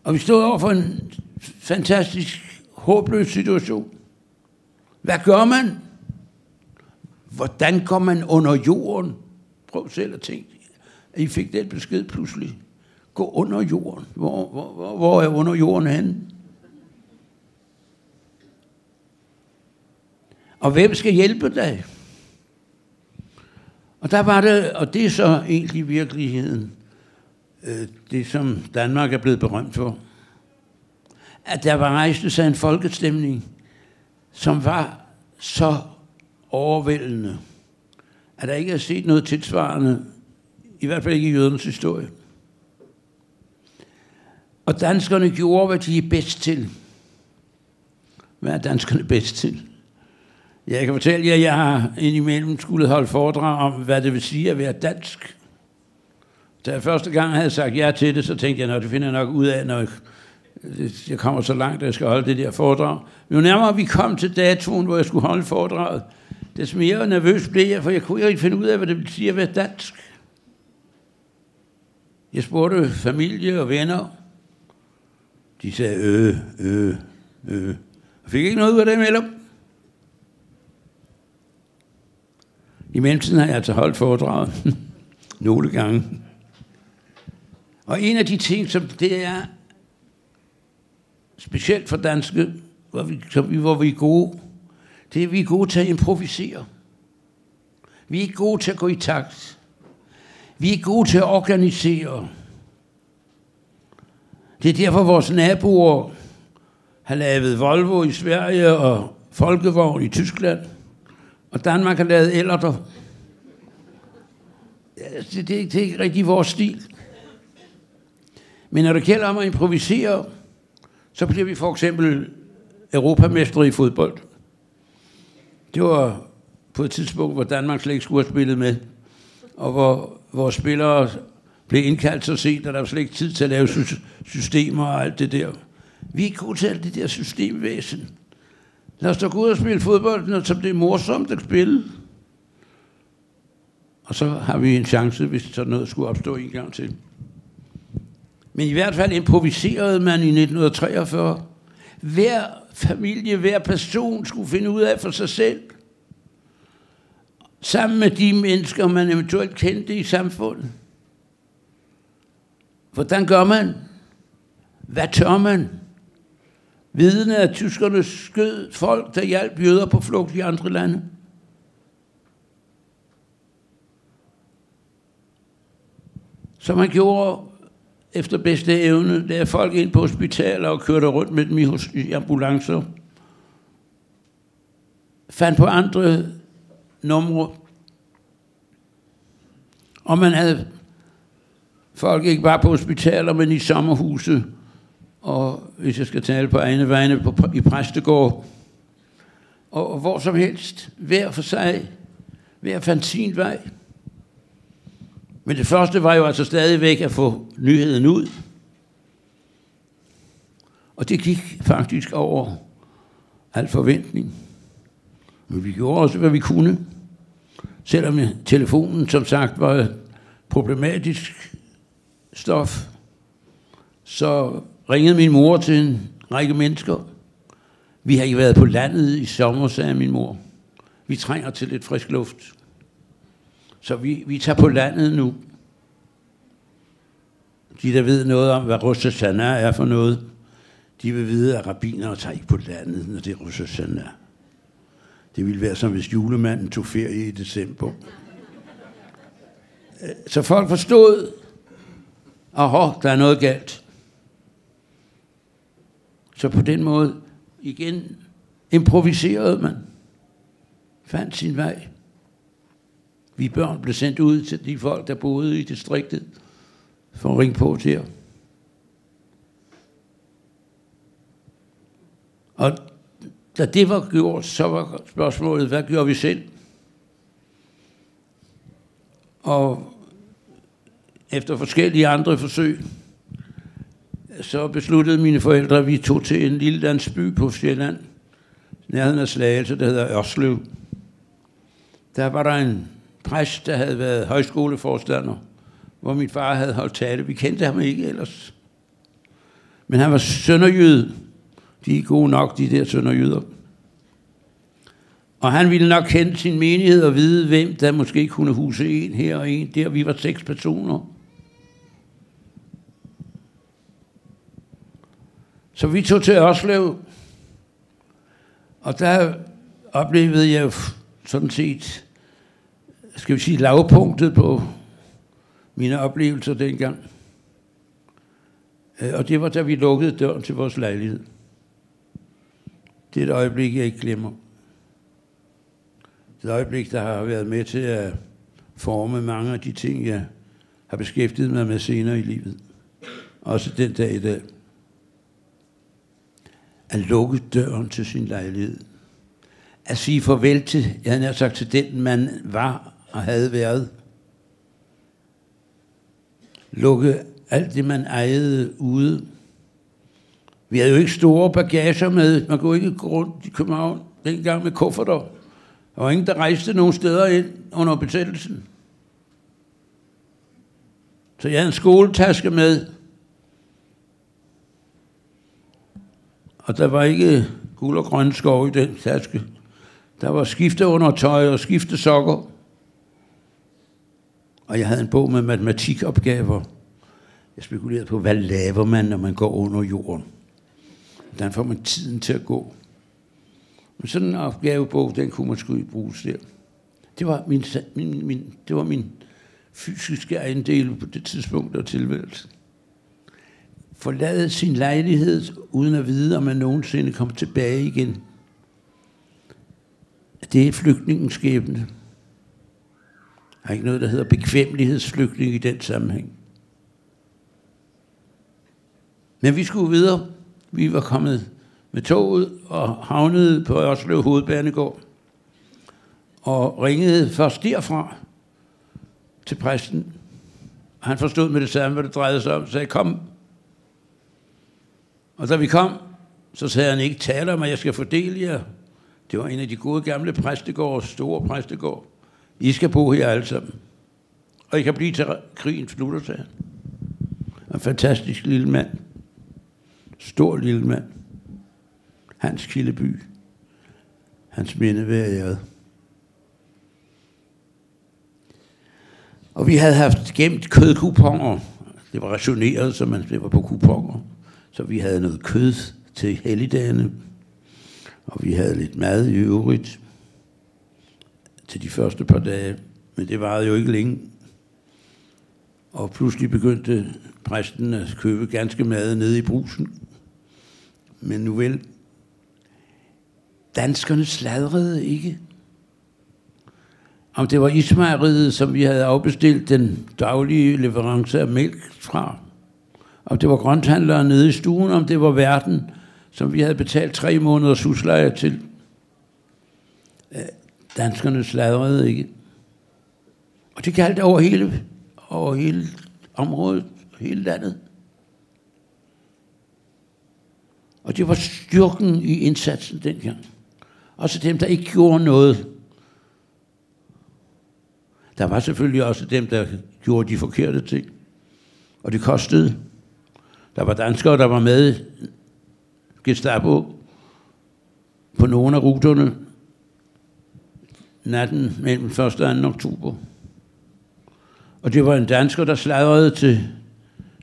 Og vi stod over for en fantastisk håbløs situation. Hvad gør man? Hvordan kommer man under jorden? Prøv selv at tænke, at I fik den besked pludselig. Gå under jorden. Hvor, hvor, hvor, hvor er under jorden henne? Og hvem skal hjælpe dig? Og der var det, og det er så egentlig virkeligheden, øh, det som Danmark er blevet berømt for at der var rejst sig en folkestemning, som var så overvældende, at der ikke er set noget tilsvarende, i hvert fald ikke i jødernes historie. Og danskerne gjorde, hvad de er bedst til. Hvad er danskerne bedst til? Jeg kan fortælle jer, at jeg har indimellem skulle holde foredrag om, hvad det vil sige at være dansk. Da jeg første gang havde sagt ja til det, så tænkte jeg, at det finder jeg nok ud af, når jeg kommer så langt, at jeg skal holde det der foredrag. Jo nærmere vi kom til datoen, hvor jeg skulle holde foredraget, des mere nervøs blev jeg, for jeg kunne ikke finde ud af, hvad det vil sige at være dansk. Jeg spurgte familie og venner. De sagde øh, øh, øh. Jeg fik ikke noget ud af det med I mellemtiden har jeg altså holdt foredraget <laughs> nogle gange. Og en af de ting, som det er specielt for danske, hvor vi, som vi, hvor vi er gode, det er, at vi er gode til at improvisere. Vi er ikke gode til at gå i takt. Vi er gode til at organisere. Det er derfor, vores naboer har lavet Volvo i Sverige og Folkevogn i Tyskland. Og Danmark har lavet Ellerter. Det, det, det er ikke rigtig vores stil. Men når det gælder om at improvisere, så bliver vi for eksempel europamester i fodbold. Det var på et tidspunkt, hvor Danmark slet ikke skulle have spillet med, og hvor vores spillere blev indkaldt så sent, at der var slet ikke tid til at lave systemer og alt det der. Vi er ikke gode til alt det der systemvæsen. Lad os da gå ud og spille fodbold, når det er morsomt at spille. Og så har vi en chance, hvis sådan noget skulle opstå en gang til. Men i hvert fald improviserede man i 1943. Hver familie, hver person skulle finde ud af for sig selv. Sammen med de mennesker, man eventuelt kendte i samfundet. Hvordan gør man? Hvad tør man? Vidende at tyskerne skød folk, der hjalp jøder på flugt i andre lande. Så man gjorde efter bedste evne, der er folk ind på hospitaler og kørte rundt med dem i, ambulancer. Fandt på andre numre. Og man havde folk ikke bare på hospitaler, men i sommerhuse, og hvis jeg skal tale på egne vegne, på, i præstegård, og, og hvor som helst, hver for sig, hver fantinvej. sin vej. Men det første var jo altså stadigvæk at få nyheden ud. Og det gik faktisk over al forventning. Men vi gjorde også, hvad vi kunne. Selvom telefonen, som sagt, var problematisk stof, så ringede min mor til en række mennesker. Vi har ikke været på landet i sommer, sagde min mor. Vi trænger til lidt frisk luft. Så vi, vi tager på landet nu. De, der ved noget om, hvad Rosh Hashanah er for noget, de vil vide, at rabinere tager ikke på landet, når det er Rosh Hashanah. Det ville være som hvis julemanden tog ferie i december. Øh, så folk forstod, at der er noget galt. Så på den måde, igen, improviserede man. Fandt sin vej. Vi børn blev sendt ud til de folk, der boede i distriktet, for at ringe på til jer. Og da det var gjort, så var spørgsmålet, hvad gjorde vi selv? Og efter forskellige andre forsøg, så besluttede mine forældre, at vi tog til en lille landsby på Sjælland, nærheden af Slagelse, der hedder Ørslev. Der var der en præst, der havde været højskoleforstander, hvor min far havde holdt tale. Vi kendte ham ikke ellers. Men han var sønderjød. De er gode nok, de der sønderjyder. Og han ville nok kende sin menighed og vide, hvem der måske kunne huse en her og en der. Vi var seks personer. Så vi tog til Oslo, og der oplevede jeg sådan set skal vi sige, lavpunktet på mine oplevelser dengang. Øh, og det var, da vi lukkede døren til vores lejlighed. Det er et øjeblik, jeg ikke glemmer. et øjeblik, der har været med til at forme mange af de ting, jeg har beskæftiget mig med senere i livet. Også den dag i dag. At lukke døren til sin lejlighed. At sige farvel til, jeg havde sagt til den, man var og havde været. Lukke alt det, man ejede ude. Vi havde jo ikke store bagager med. Man kunne ikke gå rundt i København dengang med kufferter. Der var ingen, der rejste nogen steder ind under besættelsen. Så jeg havde en skoletaske med. Og der var ikke guld og grønne skov i den taske. Der var skifte under tøj og skiftesokker. Og jeg havde en bog med matematikopgaver. Jeg spekulerede på, hvad laver man, når man går under jorden? Hvordan får man tiden til at gå? Men sådan en opgavebog, den kunne man sgu ikke bruge der. Det var min, min, min, det var min fysiske ejendel på det tidspunkt af tilværelsen. Forlade sin lejlighed, uden at vide, om man nogensinde kommer tilbage igen. Det er flygtningens skæbne. Der er ikke noget, der hedder bekvemmelighedsflygtning i den sammenhæng. Men vi skulle videre. Vi var kommet med toget og havnede på Ørslev Hovedbanegård. Og ringede først derfra til præsten. Han forstod med det samme, hvad det drejede sig om, sagde, kom. Og da vi kom, så sagde han ikke, taler om, at jeg skal fordele jer. Det var en af de gode gamle præstegårde, store præstegård. I skal bo her alle sammen. Og I kan blive til krigen slutter, sagde han. En fantastisk lille mand. Stor lille mand. Hans Kildeby. Hans minde ved æret. Og vi havde haft gemt kødkuponger. Det var rationeret, så man det var på kuponger. Så vi havde noget kød til helligdagene. Og vi havde lidt mad i øvrigt til de første par dage. Men det varede jo ikke længe. Og pludselig begyndte præsten at købe ganske mad nede i brusen. Men nu vel, danskerne sladrede ikke. Om det var Ismariet, som vi havde afbestilt den daglige leverance af mælk fra. Om det var grønthandlere nede i stuen, om det var verden, som vi havde betalt tre måneders husleje til. Danskerne sladrede ikke. Og det galt over hele, over hele området, hele landet. Og det var styrken i indsatsen dengang. Også dem, der ikke gjorde noget. Der var selvfølgelig også dem, der gjorde de forkerte ting. Og det kostede. Der var danskere, der var med Gestapo på nogle af ruterne natten mellem 1. og 2. oktober. Og det var en dansker, der sladrede til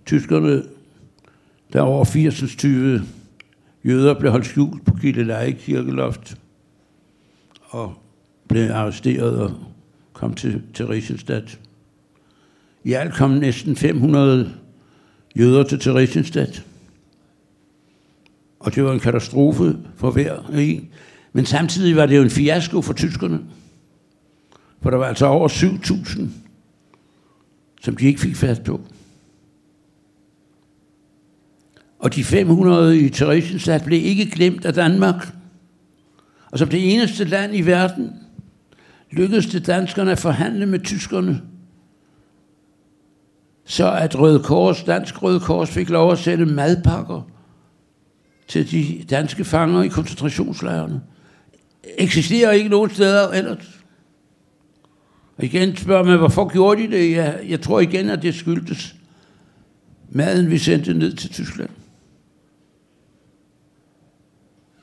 tyskerne, der over 80 20 jøder blev holdt skjult på Gilleleje kirkeloft og blev arresteret og kom til, til Theresienstadt. I alt kom næsten 500 jøder til Theresienstadt. Og det var en katastrofe for hver en. Men samtidig var det jo en fiasko for tyskerne. For der var altså over 7.000, som de ikke fik fat på. Og de 500 i Theresienstadt blev ikke glemt af Danmark. Og som det eneste land i verden, lykkedes det danskerne at forhandle med tyskerne, så at Røde Kors, Dansk Røde Kors, fik lov at sætte madpakker til de danske fanger i koncentrationslejrene. Eksisterer ikke nogen steder ellers. Og igen spørger man, hvorfor gjorde de det? Jeg, jeg tror igen, at det skyldtes maden, vi sendte ned til Tyskland.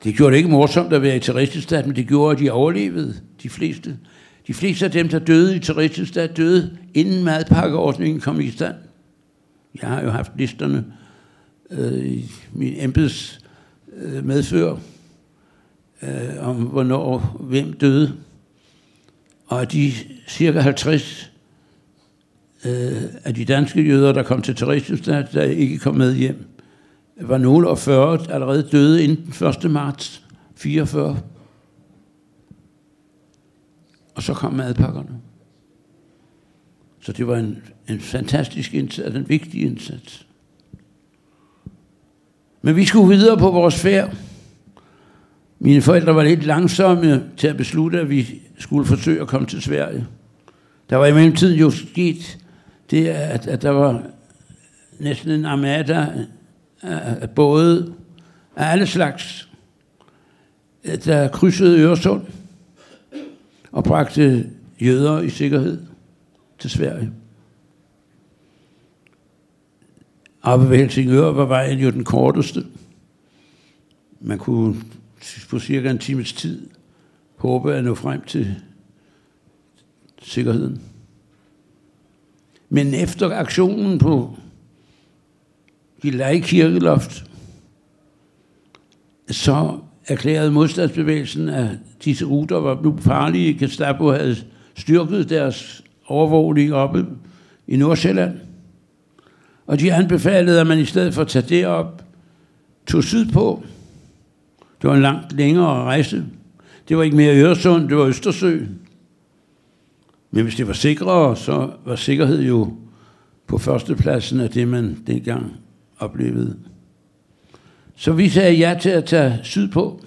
Det gjorde det ikke morsomt at være i terroriststat, men det gjorde, at de overlevede, de fleste. De fleste af dem, der døde i terroriststat, døde inden madpakkeordningen kom i stand. Jeg har jo haft listerne øh, i min embeds øh, medfører øh, om, hvornår hvem døde. Og af de cirka 50 øh, af de danske jøder, der kom til Theresienstadt, der ikke kom med hjem, var nogle af 40 allerede døde inden den 1. marts 44. Og så kom madpakkerne. Så det var en, en fantastisk indsats, en vigtig indsats. Men vi skulle videre på vores færd. Mine forældre var lidt langsomme til at beslutte, at vi skulle forsøge at komme til Sverige. Der var i mellemtiden jo sket det, at, at der var næsten en armada af både af alle slags, der krydsede Øresund og bragte jøder i sikkerhed til Sverige. Oppe ved Helsingør var vejen jo den korteste. Man kunne på cirka en times tid håbe at nå frem til sikkerheden. Men efter aktionen på Gilleleje Kirkeloft, så erklærede modstandsbevægelsen, at disse ruter var nu farlige. Gestapo havde styrket deres overvågning oppe i Nordsjælland. Og de anbefalede, at man i stedet for at tage derop, tog sydpå. Det var en langt længere rejse. Det var ikke mere Øresund, det var Østersø. Men hvis det var sikrere, så var sikkerhed jo på førstepladsen af det, man dengang oplevede. Så vi sagde ja til at tage sydpå.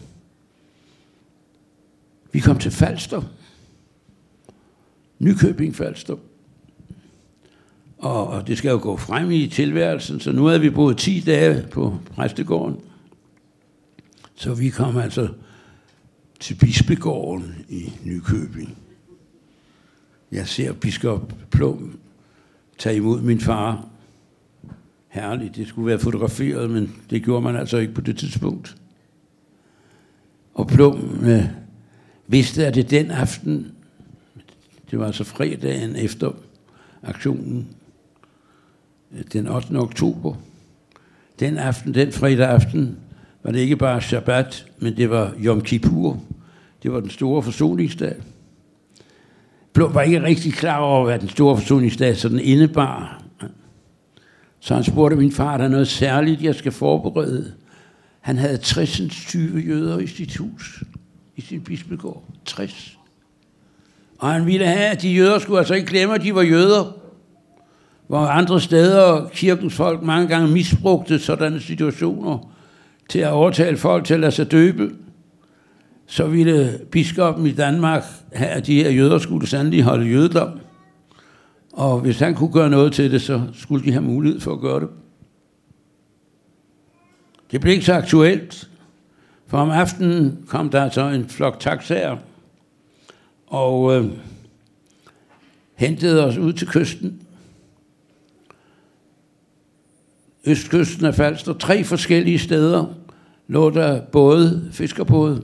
Vi kom til Falster. Nykøbing Falster. Og, og det skal jo gå frem i tilværelsen, så nu havde vi boet 10 dage på præstegården. Så vi kom altså til bispegården i Nykøbing. Jeg ser biskop Plum tage imod min far. Herligt, det skulle være fotograferet, men det gjorde man altså ikke på det tidspunkt. Og Plum øh, vidste, at det den aften, det var altså fredagen efter aktionen, øh, den 8. oktober, den aften, den fredag aften, var det ikke bare Shabbat, men det var Yom Kippur. Det var den store forsoningsdag. Blom var ikke rigtig klar over, hvad den store forsoningsdag sådan indebar. Så han spurgte min far, der er noget særligt, jeg skal forberede. Han havde 60 20 jøder i sit hus, i sin bispegård. 60. Og han ville have, at de jøder skulle altså ikke glemme, at de var jøder. Hvor andre steder kirkens folk mange gange misbrugte sådanne situationer til at overtale folk til at lade sig døbe så ville biskoppen i Danmark have, at de her jøder skulle sandelig holde jødedom. Og hvis han kunne gøre noget til det, så skulle de have mulighed for at gøre det. Det blev ikke så aktuelt, for om aftenen kom der så en flok taxaer og øh, hentede os ud til kysten. Østkysten af Falster, tre forskellige steder lå der både fiskerbåde,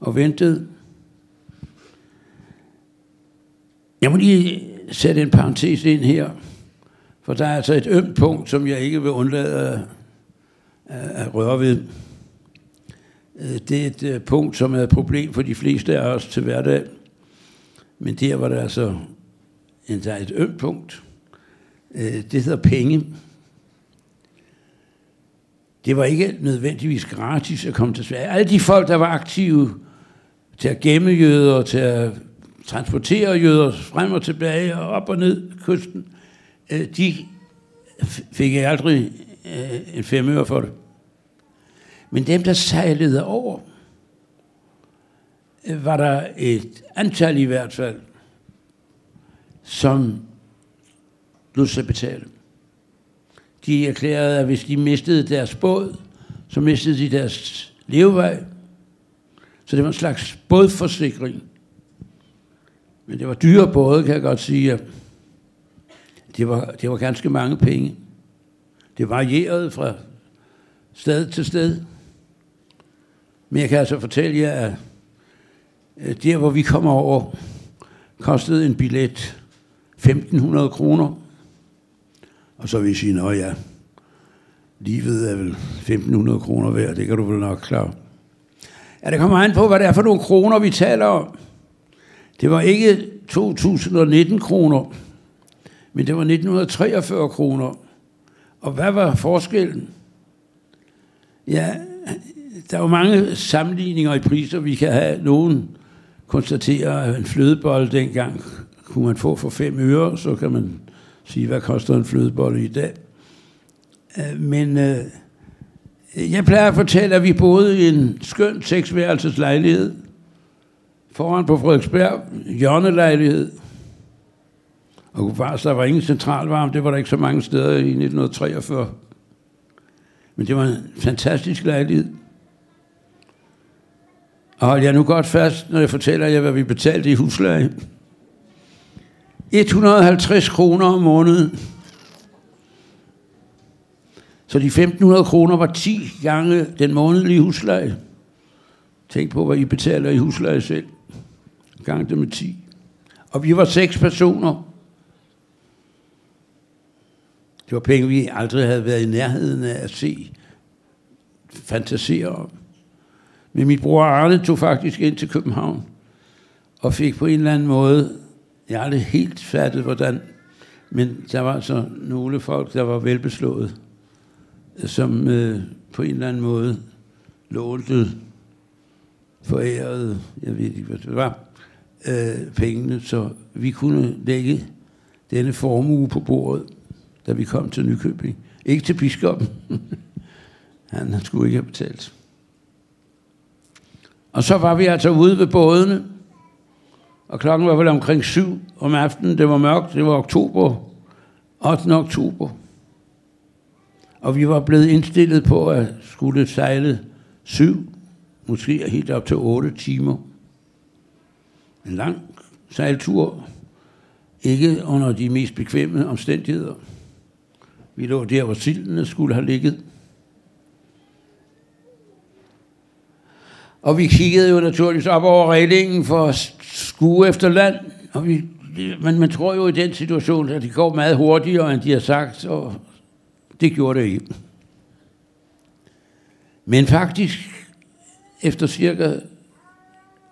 og ventede. Jeg må lige sætte en parentes ind her, for der er altså et ømt punkt, som jeg ikke vil undlade at, at røre ved. Øh, det er et øh, punkt, som er et problem for de fleste af os til hverdag. Men der var der altså en, et ømt punkt. Øh, det hedder penge. Det var ikke nødvendigvis gratis at komme til Sverige. Alle de folk, der var aktive til at gemme jøder, til at transportere jøder frem og tilbage og op og ned kysten, øh, de fik jeg aldrig øh, en femøre for det. Men dem, der sejlede over, øh, var der et antal i hvert fald, som lod sig betale. De erklærede, at hvis de mistede deres båd, så mistede de deres levevej, så det var en slags bådforsikring. Men det var dyre både, kan jeg godt sige. Det var, det var ganske mange penge. Det varierede fra sted til sted. Men jeg kan altså fortælle jer, at der hvor vi kommer over, kostede en billet 1500 kroner. Og så vil jeg sige, at ja, livet er vel 1500 kroner værd, det kan du vel nok klare. Ja, det kommer an på, hvad det er for nogle kroner, vi taler om. Det var ikke 2019 kroner, men det var 1943 kroner. Og hvad var forskellen? Ja, der er jo mange sammenligninger i priser, vi kan have. Nogen konstaterer, at en flødebolle dengang kunne man få for 5 øre, så kan man sige, hvad koster en flødebolle i dag. Øh, men øh, jeg plejer at fortælle, at vi boede i en skøn seksværelses lejlighed foran på Frederiksberg, hjørnelejlighed. Og der var ingen centralvarme, det var der ikke så mange steder i 1943. Men det var en fantastisk lejlighed. Og hold jeg nu godt fast, når jeg fortæller jer, hvad vi betalte i husleje. 150 kroner om måneden. Så de 1500 kroner var 10 gange den månedlige husleje. Tænk på, hvad I betaler i husleje selv. Gang det med 10. Og vi var seks personer. Det var penge, vi aldrig havde været i nærheden af at se, fantasere om. Men min bror Arne tog faktisk ind til København og fik på en eller anden måde, jeg har aldrig helt fattet hvordan, men der var så nogle folk, der var velbeslået, som øh, på en eller anden måde lånte, forærede, jeg ved ikke, hvad det var, øh, pengene, så vi kunne lægge denne formue på bordet, da vi kom til Nykøbing. Ikke til biskoppen. <laughs> han skulle ikke have betalt. Og så var vi altså ude ved bådene, og klokken var vel omkring syv om aftenen. Det var mørkt, det var oktober, 8. oktober. Og vi var blevet indstillet på at skulle sejle syv, måske helt op til otte timer. En lang sejltur, ikke under de mest bekvemme omstændigheder. Vi lå der, hvor sildene skulle have ligget. Og vi kiggede jo naturligvis op over reglingen for at skue efter land. Og vi, men man tror jo i den situation, at det går meget hurtigere, end de har sagt, og det gjorde det ikke. Men faktisk, efter cirka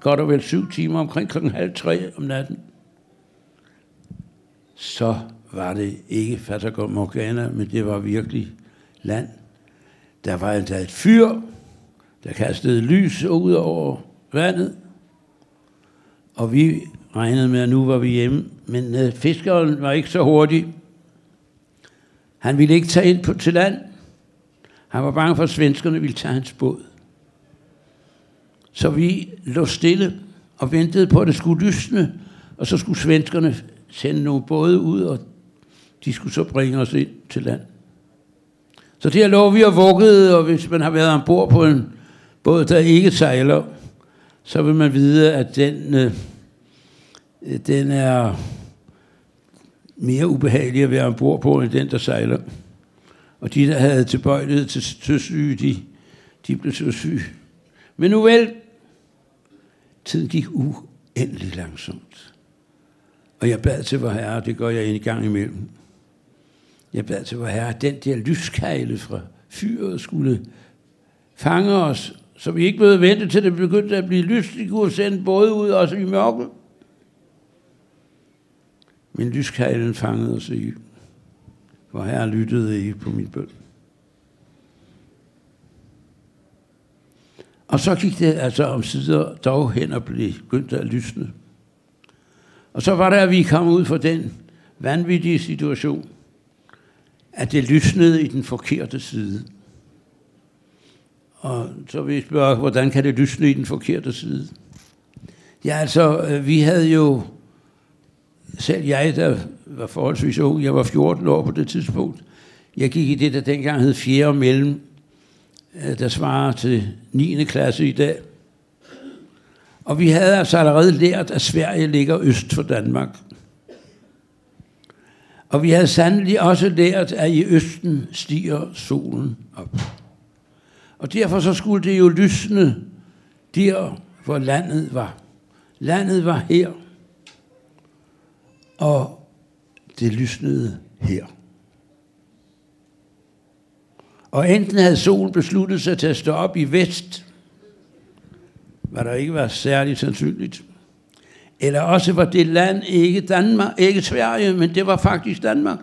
godt og vel syv timer, omkring klokken halv tre om natten, så var det ikke Fatagom Morgana, men det var virkelig land. Der var endda et fyr, der kastede lys ud over vandet, og vi regnede med, at nu var vi hjemme. Men øh, fiskeren var ikke så hurtig. Han ville ikke tage ind på, til land. Han var bange for, at svenskerne ville tage hans båd. Så vi lå stille og ventede på, at det skulle lysne, og så skulle svenskerne sende nogle både ud, og de skulle så bringe os ind til land. Så der lå vi og vuggede, og hvis man har været ombord på en båd, der ikke sejler, så vil man vide, at den, øh, den er mere ubehagelig at være ombord på, end den, der sejler. Og de, der havde tilbøjelighed til søsyge, de, de blev søsyge. Men nu vel, tiden gik uendelig langsomt. Og jeg bad til vor herre, det gør jeg en gang imellem. Jeg bad til vor herre, at den der lyskejle fra fyret skulle fange os så vi ikke behøvede vente til det begyndte at blive lyst. De kunne sende både ud også i mørke. Men lyskejlen fangede os ikke. For her lyttede ikke på min bøn. Og så gik det altså om sider dog hen og blev begyndt at lysne. Og så var det, at vi kom ud fra den vanvittige situation, at det lysnede i den forkerte side. Og så vil jeg spørge, hvordan kan det lysne i den forkerte side? Ja, altså, øh, vi havde jo, selv jeg, der var forholdsvis ung, jeg var 14 år på det tidspunkt, jeg gik i det, der dengang hed 4. mellem, øh, der svarer til 9. klasse i dag. Og vi havde altså allerede lært, at Sverige ligger øst for Danmark. Og vi havde sandelig også lært, at i østen stiger solen op. Og derfor så skulle det jo lysne der, hvor landet var. Landet var her, og det lysnede her. Og enten havde solen besluttet sig til at stå op i vest, hvad der ikke var særligt sandsynligt, eller også var det land ikke Danmark, ikke Sverige, men det var faktisk Danmark.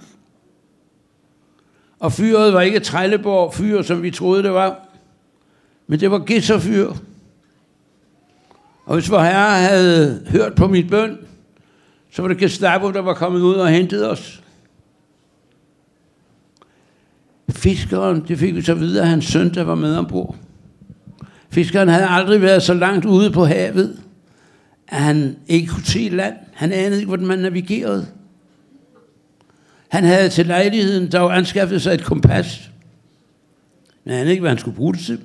Og fyret var ikke Trelleborg fyr, som vi troede det var. Men det var gitterfyr. Og hvis vor herre havde hørt på mit bøn, så var det Gestapo, der var kommet ud og hentet os. Fiskeren, det fik vi så videre, hans søn, der var med ombord. Fiskeren havde aldrig været så langt ude på havet, at han ikke kunne se land. Han anede ikke, hvordan man navigerede. Han havde til lejligheden dog anskaffet sig et kompas, men han ikke, hvad han skulle bruge det til.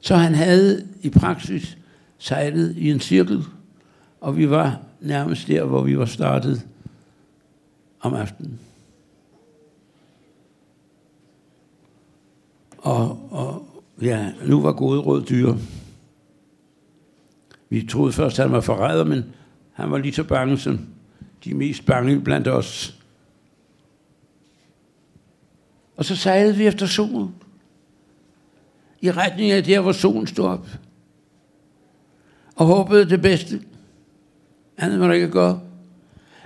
Så han havde i praksis sejlet i en cirkel, og vi var nærmest der, hvor vi var startet om aftenen. Og, og ja, nu var gode råd dyre. Vi troede først, at han var forræder, men han var lige så bange som de mest bange blandt os. Og så sejlede vi efter solen. I retning af der, hvor solen stod op. Og håbede det bedste. Andet var der ikke at gøre.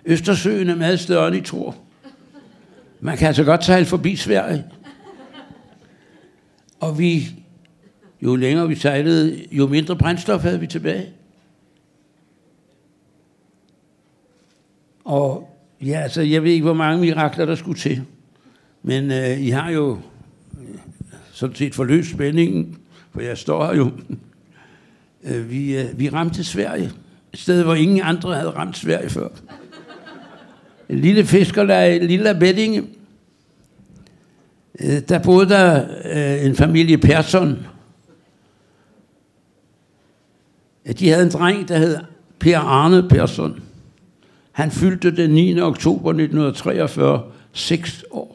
Østersøen er meget større, end I tror. Man kan altså godt sejle forbi Sverige. Og vi, jo længere vi sejlede, jo mindre brændstof havde vi tilbage. Og ja, altså, jeg ved ikke, hvor mange mirakler der skulle til. Men øh, I har jo sådan set forløst spændingen, for jeg står her jo. Øh, vi, øh, vi ramte Sverige. Et sted, hvor ingen andre havde ramt Sverige før. En lille fiskerleje, en lille Bettinge. Øh, der boede der en familie Persson. De havde en dreng, der hed Per Arne Persson. Han fyldte den 9. oktober 1943 6 år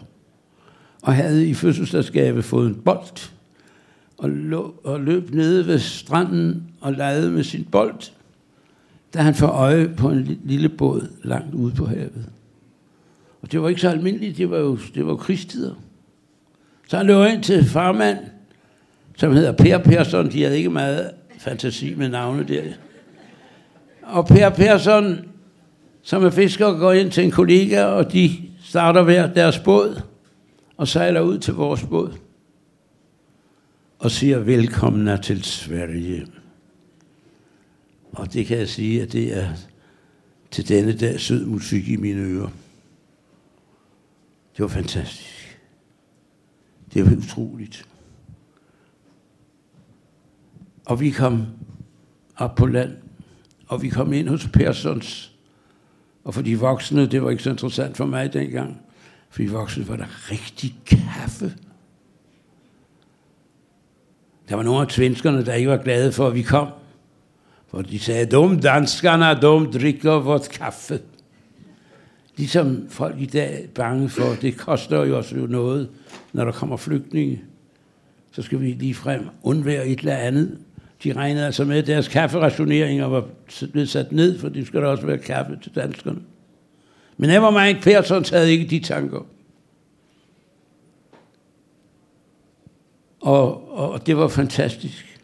og havde i fødselsdagsgave fået en bold og, lå, og løb nede ved stranden og legede med sin bold, da han får øje på en lille båd langt ude på havet. Og det var ikke så almindeligt, det var jo, det var krigstider. Så han løber ind til farmand, som hedder Per Persson. De havde ikke meget fantasi med navne der. Og Per Persson, som er fisker, går ind til en kollega, og de starter hver deres båd og sejler ud til vores båd og siger velkommen til Sverige. Og det kan jeg sige, at det er til denne dag sød musik i mine ører. Det var fantastisk. Det var utroligt. Og vi kom op på land, og vi kom ind hos Persons, og for de voksne, det var ikke så interessant for mig dengang, for i voksne var der rigtig kaffe. Der var nogle af svenskerne, der ikke var glade for, at vi kom. For de sagde, dum danskerne, dum drikker vores kaffe. Ligesom folk i dag er bange for, det koster jo også noget, når der kommer flygtninge. Så skal vi lige frem undvære et eller andet. De regnede altså med, at deres kafferationeringer var blevet sat ned, for det skal der også være kaffe til danskerne. Men Nevermind Persson havde ikke de tanker. Og, og det var fantastisk.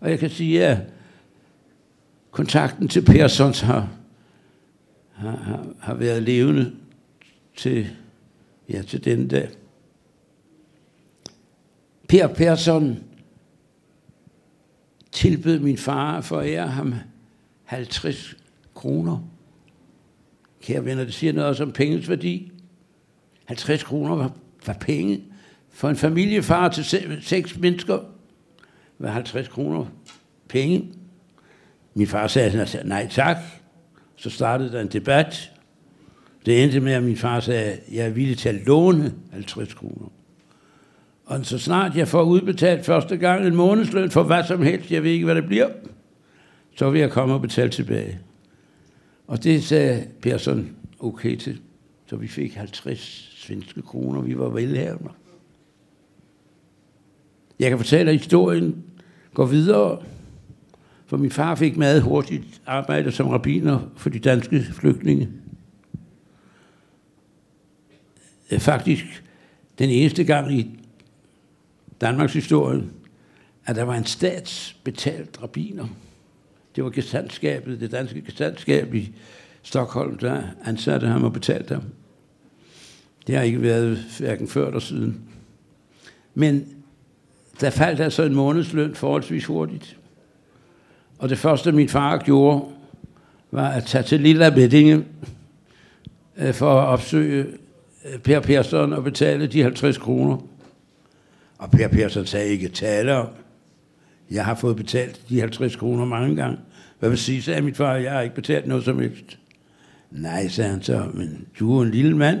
Og jeg kan sige, at kontakten til Persons har, har, har, har været levende til, ja, til den dag. Per Persson tilbød min far for at ære ham 50 kroner. Kære venner, det siger noget også om pengens værdi. 50 kroner var, var penge. For en familiefar til seks mennesker var 50 kroner penge. Min far sagde nej tak. Så startede der en debat. Det endte med, at min far sagde, at jeg er villig til at låne 50 kroner. Og så snart jeg får udbetalt første gang en månedsløn for hvad som helst, jeg ved ikke, hvad det bliver, så vil jeg komme og betale tilbage. Og det sagde Persson okay til. Så vi fik 50 svenske kroner. Vi var velhavende. Jeg kan fortælle, at historien går videre, for min far fik meget hurtigt arbejde som rabiner for de danske flygtninge. Faktisk den eneste gang i Danmarks historie, at der var en statsbetalt rabiner. Det var gesandskabet, det danske gesandskab i Stockholm, der ansatte ham og betalte ham. Det har ikke været hverken før eller siden. Men der faldt altså en månedsløn forholdsvis hurtigt. Og det første, min far gjorde, var at tage til Lilla Beddinge øh, for at opsøge øh, Per Persson og betale de 50 kroner. Og Per Persson sagde ikke tale om. Jeg har fået betalt de 50 kroner mange gange. Hvad vil sige, sagde mit far, jeg har ikke betalt noget som helst. Nej, sagde han så, men du er en lille mand.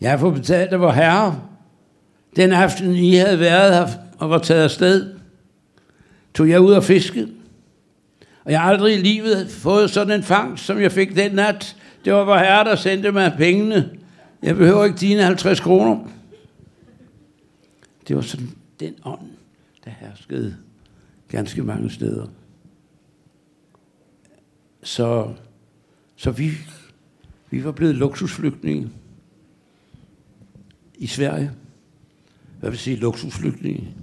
Jeg får betalt af vor herre. Den aften, I havde været her og var taget afsted, tog jeg ud og fiskede. Og jeg har aldrig i livet fået sådan en fangst, som jeg fik den nat. Det var vor herre, der sendte mig pengene. Jeg behøver ikke dine 50 kroner. Det var sådan den ånd, der herskede ganske mange steder. Så, så vi, vi var blevet luksusflygtninge i Sverige. Hvad vil sige luksusflygtninge?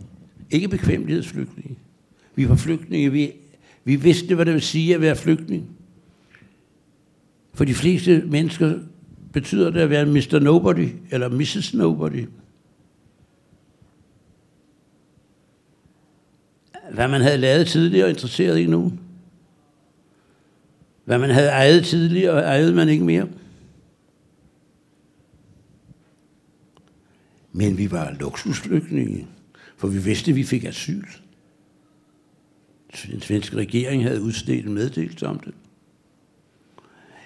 Ikke bekvemmelighedsflygtninge. Vi var flygtninge. Vi, vi vidste, hvad det vil sige at være flygtning. For de fleste mennesker betyder det at være Mr. Nobody eller Mrs. Nobody. Hvad man havde lavet tidligere, interesserede ikke nogen. Hvad man havde ejet tidligere, ejede man ikke mere. Men vi var luksusflygtninge, for vi vidste, at vi fik asyl. Den svenske regering havde udstedt en meddelelse om det.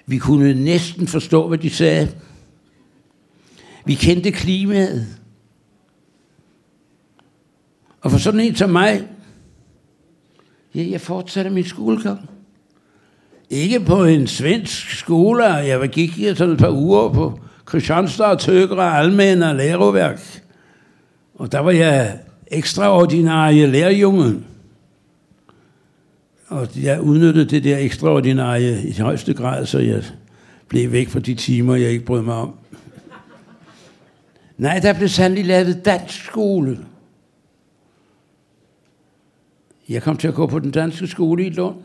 Vi kunne næsten forstå, hvad de sagde. Vi kendte klimaet. Og for sådan en som mig, ja, jeg fortsatte min skolegang. Ikke på en svensk skole, jeg gik sådan et par uger på Kristianstad, Tøgre, Almen og Læroværk. Og der var jeg ekstraordinære lærerjunge. Og jeg udnyttede det der ekstraordinære i højeste grad, så jeg blev væk fra de timer, jeg ikke brød mig om. Nej, der blev sandelig lavet dansk skole. Jeg kom til at gå på den danske skole i Lund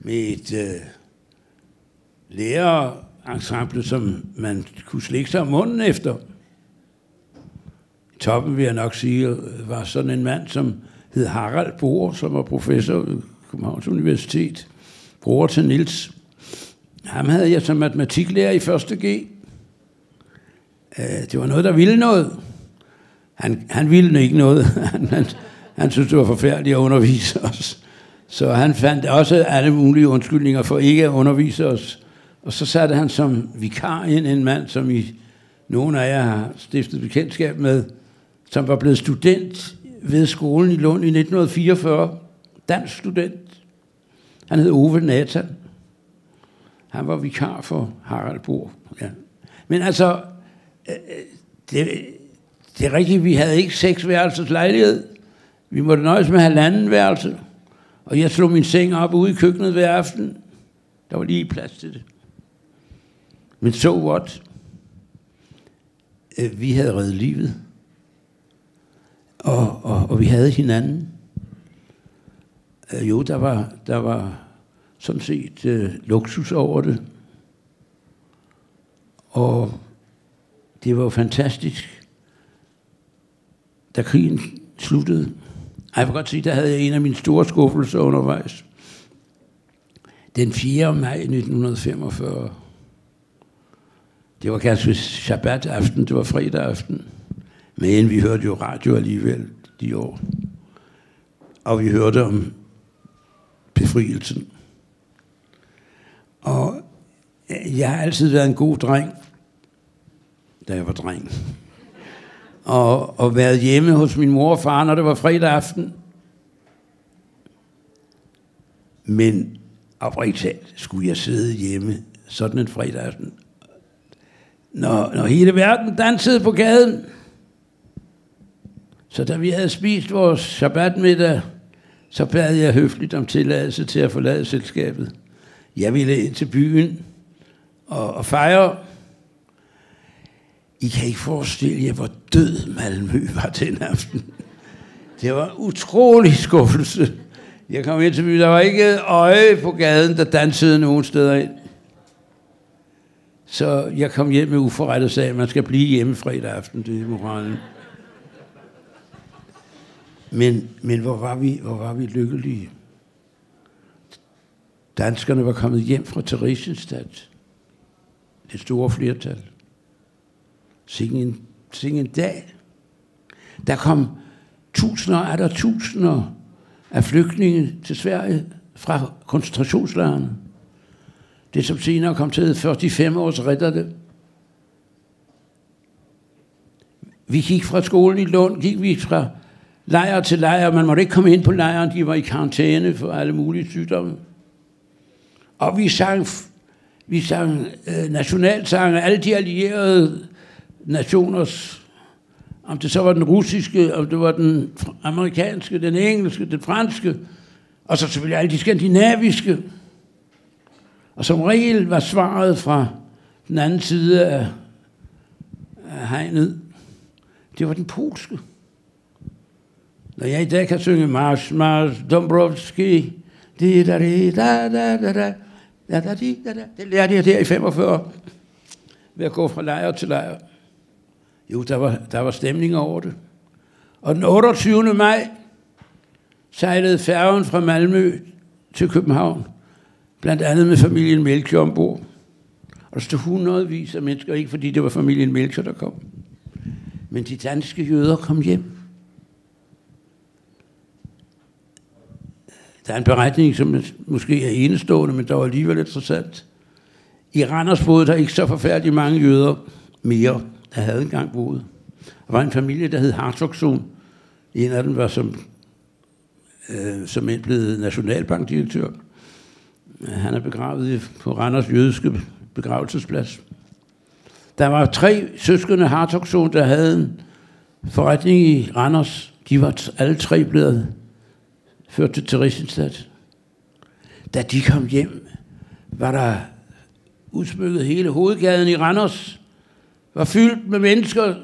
med et øh, lærerensemble, som man kunne slikke sig om munden efter. I toppen vil jeg nok sige, øh, var sådan en mand, som hed Harald Bohr, som var professor ved Københavns Universitet. Bror til Nils. Ham havde jeg som matematiklærer i 1. G. Øh, det var noget, der ville noget. Han, han ville ikke noget. <laughs> Han, han, han syntes, det var forfærdeligt at undervise os. Så han fandt også alle mulige undskyldninger for ikke at undervise os. Og så satte han som vikar ind en mand, som I nogle af jer har stiftet bekendtskab med, som var blevet student ved skolen i Lund i 1944. Dansk student. Han hed Ove Nathan. Han var vikar for Harald Bohr. Ja. Men altså, øh, øh, det, det er rigtigt, vi havde ikke seks værelses lejlighed. Vi måtte nøjes med halvanden værelse. Og jeg slog min seng op ude i køkkenet hver aften. Der var lige plads til det. Men så so what? Øh, vi havde reddet livet. Og, og, og vi havde hinanden. Øh, jo, der var, der var sådan set øh, luksus over det. Og det var fantastisk. Da krigen sluttede, jeg vil godt sige, der havde jeg en af mine store skuffelser undervejs. Den 4. maj 1945. Det var ganske Shabbat aften, det var fredag aften. Men vi hørte jo radio alligevel de år. Og vi hørte om befrielsen. Og jeg har altid været en god dreng, da jeg var dreng og, og været hjemme hos min mor og far, når det var fredag aften. Men oprigtigt skulle jeg sidde hjemme sådan en fredag aften. Når, når hele verden dansede på gaden. Så da vi havde spist vores sabbatmiddag, så bad jeg høfligt om tilladelse til at forlade selskabet. Jeg ville ind til byen og, og fejre, i kan ikke forestille jer, hvor død Malmø var den aften. Det var en utrolig skuffelse. Jeg kom ind til byen, der var ikke et øje på gaden, der dansede nogen steder ind. Så jeg kom hjem med uforret og sagde, at man skal blive hjemme fredag aften, det er moralen. Men, men hvor, var vi, hvor var vi lykkelige. Danskerne var kommet hjem fra Theresienstadt. Det store flertal. Sing en, sing en dag. Der kom tusinder er der tusinder af flygtninge til Sverige fra koncentrationslejrene. Det som senere kom til 45 års ridderne. Vi gik fra skolen i Lund, gik vi fra lejr til lejr. Man måtte ikke komme ind på lejren, de var i karantæne for alle mulige sygdomme. Og vi sang, vi sang øh, nationalsange, alle de allierede nationers, om det så var den russiske, om det var den amerikanske, den engelske, den franske, og så selvfølgelig alle de skandinaviske. Og som regel var svaret fra den anden side af, af hegnet, det var den polske. Når jeg i dag kan synge Mars, Mars, Dombrovski, di da di da da da da da da di da da. Det lærte jeg der i 45 ved at gå fra lejr til lejr. Jo, der var, der var stemning over det. Og den 28. maj sejlede færgen fra Malmø til København, blandt andet med familien Melchior ombord. Og der stod hundredvis af mennesker, ikke fordi det var familien Melchior, der kom. Men de danske jøder kom hjem. Der er en beretning, som måske er enestående, men der var alligevel interessant. I Randers boede der ikke så forfærdeligt mange jøder mere, der havde engang boet. Der var en familie, der hed Hartogsson. En af dem var som, øh, som en blevet nationalbankdirektør. Han er begravet på Randers jødiske begravelsesplads. Der var tre søskende Hartogsson, der havde en forretning i Randers. De var alle tre blevet ført til Theresienstadt. Da de kom hjem, var der udsmykket hele hovedgaden i Randers, var fyldt med mennesker,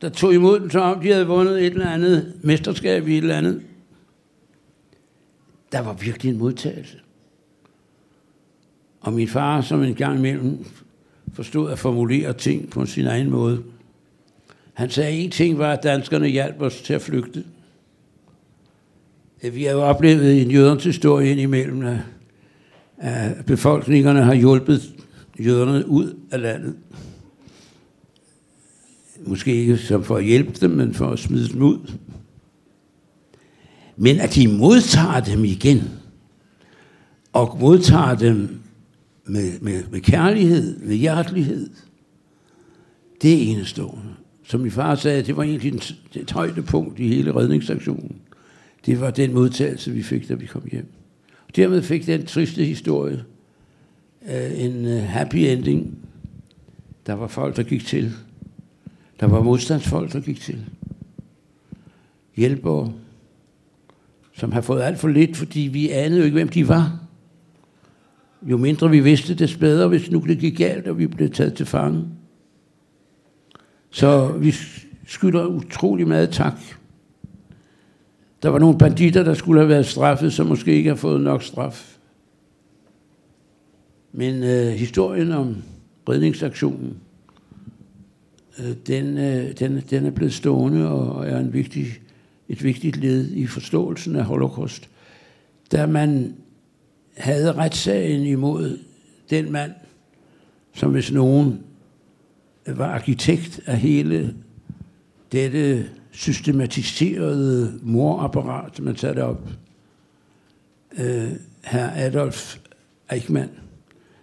der tog imod dem, som om de havde vundet et eller andet mesterskab i et eller andet. Der var virkelig en modtagelse. Og min far, som en gang imellem forstod at formulere ting på sin egen måde, han sagde, at en ting var, at danskerne hjalp os til at flygte. Vi har jo oplevet en jødernes historie indimellem, at befolkningerne har hjulpet jøderne ud af landet. Måske ikke som for at hjælpe dem, men for at smide dem ud. Men at de modtager dem igen, og modtager dem med, med, med kærlighed, med hjertelighed, det er enestående. Som min far sagde, det var egentlig et højdepunkt i hele redningsaktionen. Det var den modtagelse, vi fik, da vi kom hjem. Og dermed fik den triste historie uh, en uh, happy ending. Der var folk, der gik til. Der var modstandsfolk, der gik til. Hjælpere, som har fået alt for lidt, fordi vi anede jo ikke, hvem de var. Jo mindre vi vidste, des bedre, hvis nu det gik galt, og vi blev taget til fange. Så vi skylder utrolig meget tak der var nogle banditter, der skulle have været straffet, som måske ikke har fået nok straf. Men øh, historien om redningsaktionen, Øh, den, øh, den, den er blevet stående og er en vigtig, et vigtigt led i forståelsen af holocaust. Da man havde retssagen imod den mand, som hvis nogen var arkitekt af hele dette systematiserede morapparat, man satte op. Øh, herr Adolf Eichmann,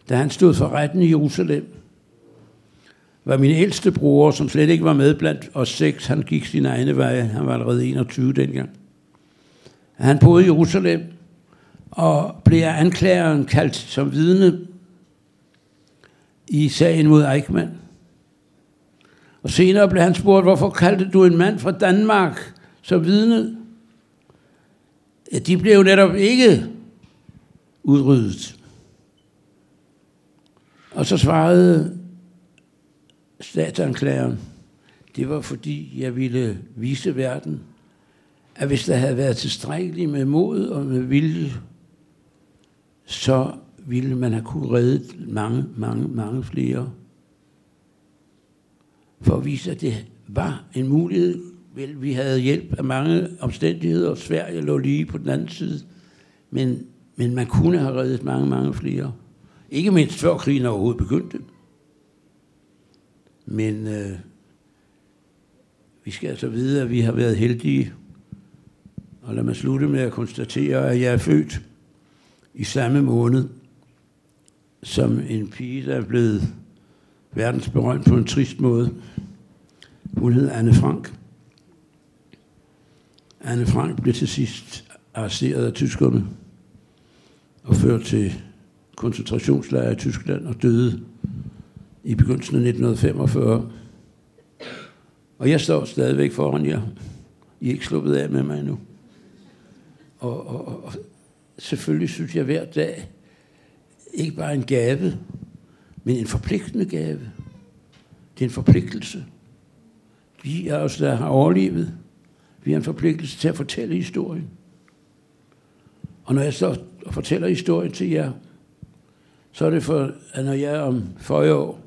da han stod for retten i Jerusalem, var min ældste bror, som slet ikke var med blandt os seks, han gik sin egne veje, han var allerede 21 dengang. Han boede i Jerusalem, og blev anklageren kaldt som vidne i sagen mod Eichmann. Og senere blev han spurgt, hvorfor kaldte du en mand fra Danmark som vidne? Ja, de blev jo netop ikke udryddet. Og så svarede statsanklageren, det var fordi, jeg ville vise verden, at hvis der havde været tilstrækkeligt med mod og med vilje, så ville man have kunne redde mange, mange, mange flere for at vise, at det var en mulighed. Vel, vi havde hjælp af mange omstændigheder, og Sverige lå lige på den anden side. Men Men man kunne have reddet mange, mange flere. Ikke mindst før krigen overhovedet begyndte. Men øh, vi skal altså vide, at vi har været heldige. Og lad mig slutte med at konstatere, at jeg er født i samme måned som en pige, der er blevet verdensberømt på en trist måde. Hun hed Anne Frank. Anne Frank blev til sidst arresteret af tyskerne og ført til koncentrationslejre i Tyskland og døde i begyndelsen af 1945. Og jeg står stadigvæk foran jer. I er ikke sluppet af med mig endnu. Og, og, og selvfølgelig synes jeg hver dag, ikke bare en gave, men en forpligtende gave. Det er en forpligtelse. Vi er os, der har overlevet. Vi har en forpligtelse til at fortælle historien. Og når jeg så fortæller historien til jer, så er det for, at når jeg om 40 år,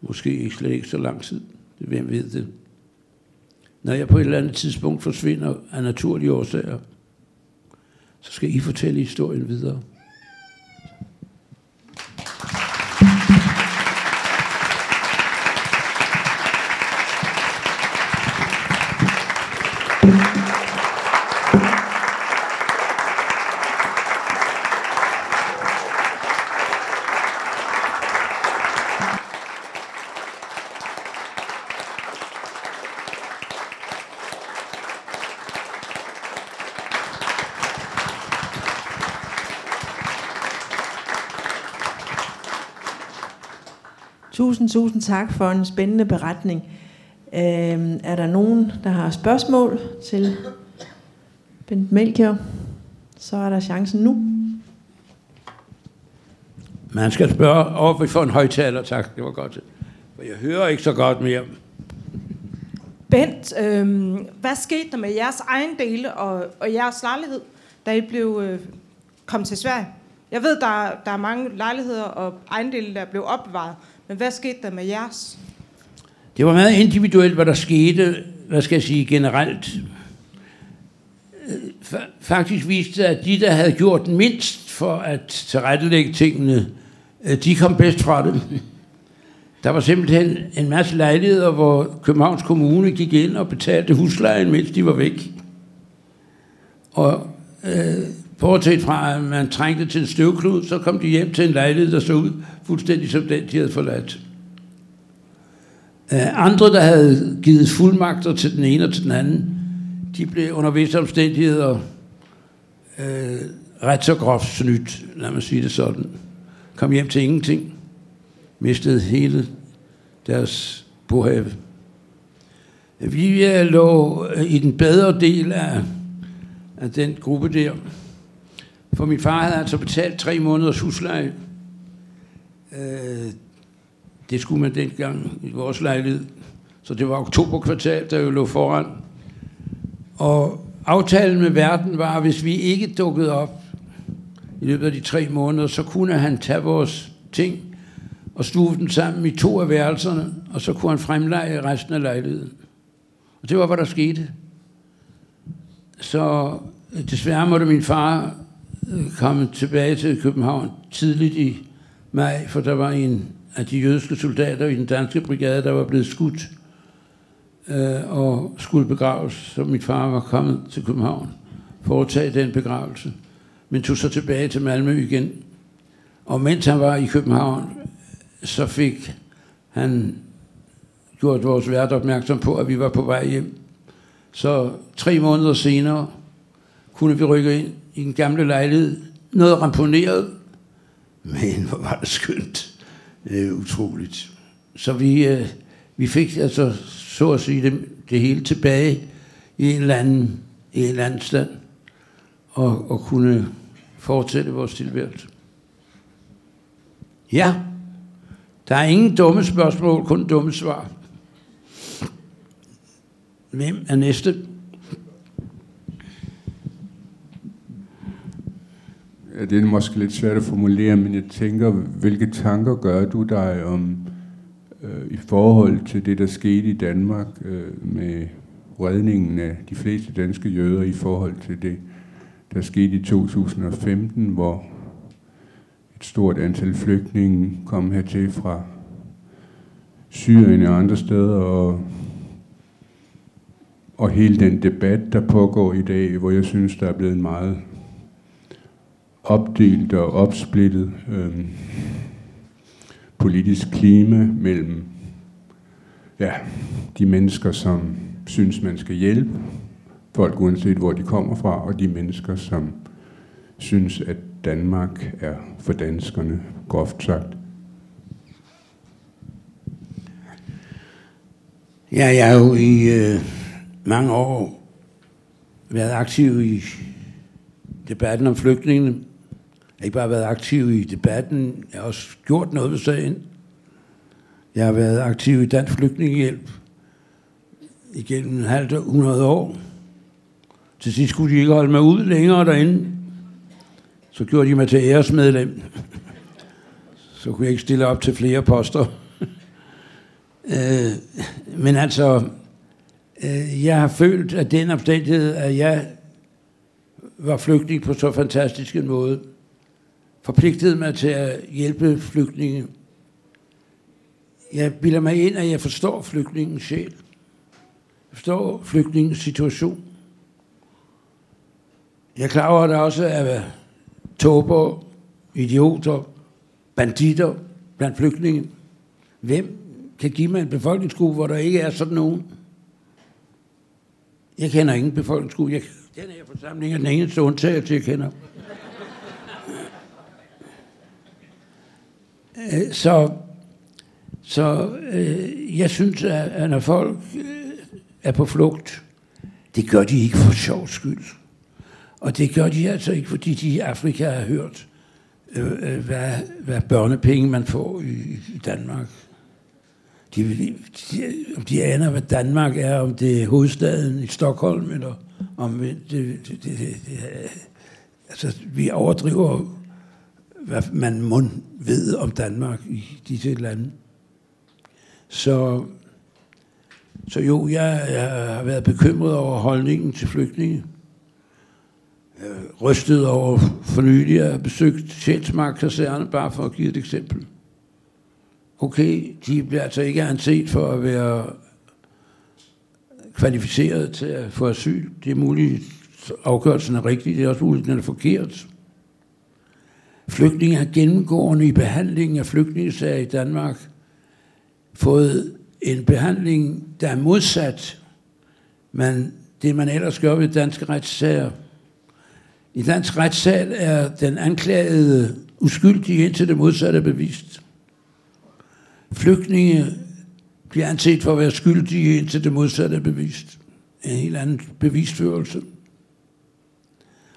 måske ikke slet ikke så lang tid, det hvem ved det, når jeg på et eller andet tidspunkt forsvinder af naturlige årsager, så skal I fortælle historien videre. Tusind, tusind tak for en spændende beretning. Øh, er der nogen, der har spørgsmål til Bent Melchior? Så er der chancen nu. Man skal spørge, og vi får en højtaler, tak, det var godt. For jeg hører ikke så godt mere. Bent, øh, hvad skete der med jeres egen dele og, og jeres lejlighed, da I blev øh, kom til Sverige? Jeg ved, der, der er mange lejligheder og ejendele, der blev opbevaret. Men hvad skete der med jeres? Det var meget individuelt, hvad der skete, hvad skal jeg sige, generelt. Faktisk viste det, at de, der havde gjort mindst for at tilrettelægge tingene, øh, de kom bedst fra det. Der var simpelthen en masse lejligheder, hvor Københavns Kommune gik ind og betalte huslejen, mens de var væk. Og øh, Bortset fra, at man trængte til en støvklud, så kom de hjem til en lejlighed, der så ud fuldstændig som den, de havde forladt. Øh, andre, der havde givet fuldmagter til den ene og til den anden, de blev under visse omstændigheder øh, ret så groft snydt, lad mig sige det sådan. Kom hjem til ingenting. Mistede hele deres bohave. Vi øh, lå øh, i den bedre del af, af den gruppe der, for min far havde altså betalt tre måneders husleje. Øh, det skulle man dengang i vores lejlighed. Så det var oktoberkvartal, der jo lå foran. Og aftalen med verden var, at hvis vi ikke dukkede op i løbet af de tre måneder, så kunne han tage vores ting og stue dem sammen i to af værelserne, og så kunne han fremleje resten af lejligheden. Og det var, hvad der skete. Så øh, desværre måtte min far kommet tilbage til København tidligt i maj, for der var en af de jødiske soldater i den danske brigade, der var blevet skudt øh, og skulle begraves, så min far var kommet til København for at tage den begravelse, men tog så tilbage til Malmø igen. Og mens han var i København, så fik han gjort vores vært opmærksom på, at vi var på vej hjem. Så tre måneder senere kunne vi rykke ind i en gamle lejlighed. Noget ramponeret, men hvor var det skønt. Det er utroligt. Så vi, øh, vi fik altså, så at sige, det, det hele tilbage i en eller anden, i en eller anden stand, og, og kunne fortsætte vores tilværelse. Ja, der er ingen dumme spørgsmål, kun dumme svar. Hvem er næste? Det er måske lidt svært at formulere, men jeg tænker, hvilke tanker gør du dig om øh, i forhold til det, der skete i Danmark øh, med redningen af de fleste danske jøder i forhold til det, der skete i 2015, hvor et stort antal flygtninge kom hertil fra Syrien og andre steder, og, og hele den debat, der pågår i dag, hvor jeg synes, der er blevet en meget opdelt og opsplittet øh, politisk klima mellem ja, de mennesker, som synes, man skal hjælpe folk, uanset hvor de kommer fra, og de mennesker, som synes, at Danmark er for danskerne, groft sagt. Ja, jeg har jo i øh, mange år været aktiv i debatten om flygtningene. Jeg har ikke bare været aktiv i debatten, jeg har også gjort noget ved sagen. Jeg har været aktiv i Dansk Flygtningehjælp igennem en halvt 100 år. Til sidst kunne de ikke holde mig ud længere derinde. Så gjorde de mig til æresmedlem. Så kunne jeg ikke stille op til flere poster. øh, men altså, øh, jeg har følt, at den omstændighed, at jeg var flygtning på så fantastisk en måde, forpligtede mig til at hjælpe flygtninge. Jeg bilder mig ind, at jeg forstår flygtningens sjæl. Jeg forstår flygtningens situation. Jeg er klar over, at der også er tåber, idioter, banditter blandt flygtninge. Hvem kan give mig en befolkningsgruppe, hvor der ikke er sådan nogen? Jeg kender ingen befolkningsgruppe. Jeg, den her forsamling er den eneste undtagelse, jeg kender. Øh, så, så øh, jeg synes, at når folk øh, er på flugt, det gør de ikke for sjov skyld. Og det gør de altså ikke, fordi de i Afrika har hørt, øh, øh, hvad, hvad børnepenge man får i, i Danmark. De, de, om de aner, hvad Danmark er, om det er hovedstaden i Stockholm, eller om det, det, det, det, det altså, vi overdriver, hvad man må ved om Danmark i disse lande. Så, så jo, jeg, jeg har været bekymret over holdningen til flygtninge øh, rystet over for nylig at besøgt Sjælsmark kaserne, bare for at give et eksempel. Okay, de bliver altså ikke anset for at være kvalificeret til at få asyl. Det er muligt, afgørelsen er rigtig, det er også muligt, den er forkert. Flygtninge har gennemgående i behandlingen af flygtningesager i Danmark fået en behandling, der er modsat men det, man ellers gør ved danske retssager. I dansk retssal er den anklagede uskyldig indtil det modsatte er bevist. Flygtninge bliver anset for at være skyldige indtil det modsatte er bevist. En helt anden bevisførelse.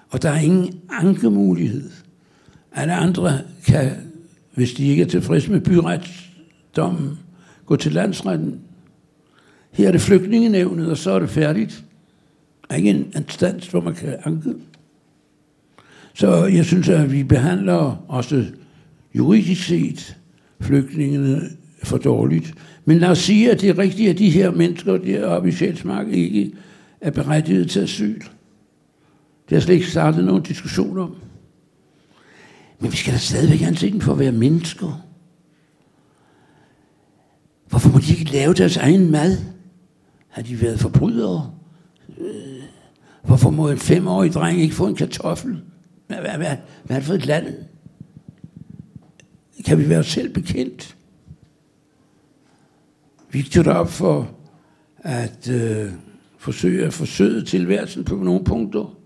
Og der er ingen ankemulighed. Alle andre kan, hvis de ikke er tilfredse med byretsdommen, gå til landsretten. Her er det flygtningenevnet, og så er det færdigt. Der er ikke en instans, hvor man kan anke. Så jeg synes, at vi behandler også juridisk set flygtningene for dårligt. Men lad os sige, at det er rigtigt, at de her mennesker deroppe i Sjælsmark ikke er berettiget til asyl. Det har slet ikke startet nogen diskussion om. Men vi skal da stadigvæk anse dem for at være mennesker. Hvorfor må de ikke lave deres egen mad? Har de været forbrydere? Øh, hvorfor må en femårig dreng ikke få en kartoffel? Hvad, hvad, hvad, hvad er det for et land? Kan vi være selv bekendt? Vi stod op for at øh, forsøge at forsøge tilværelsen på nogle punkter.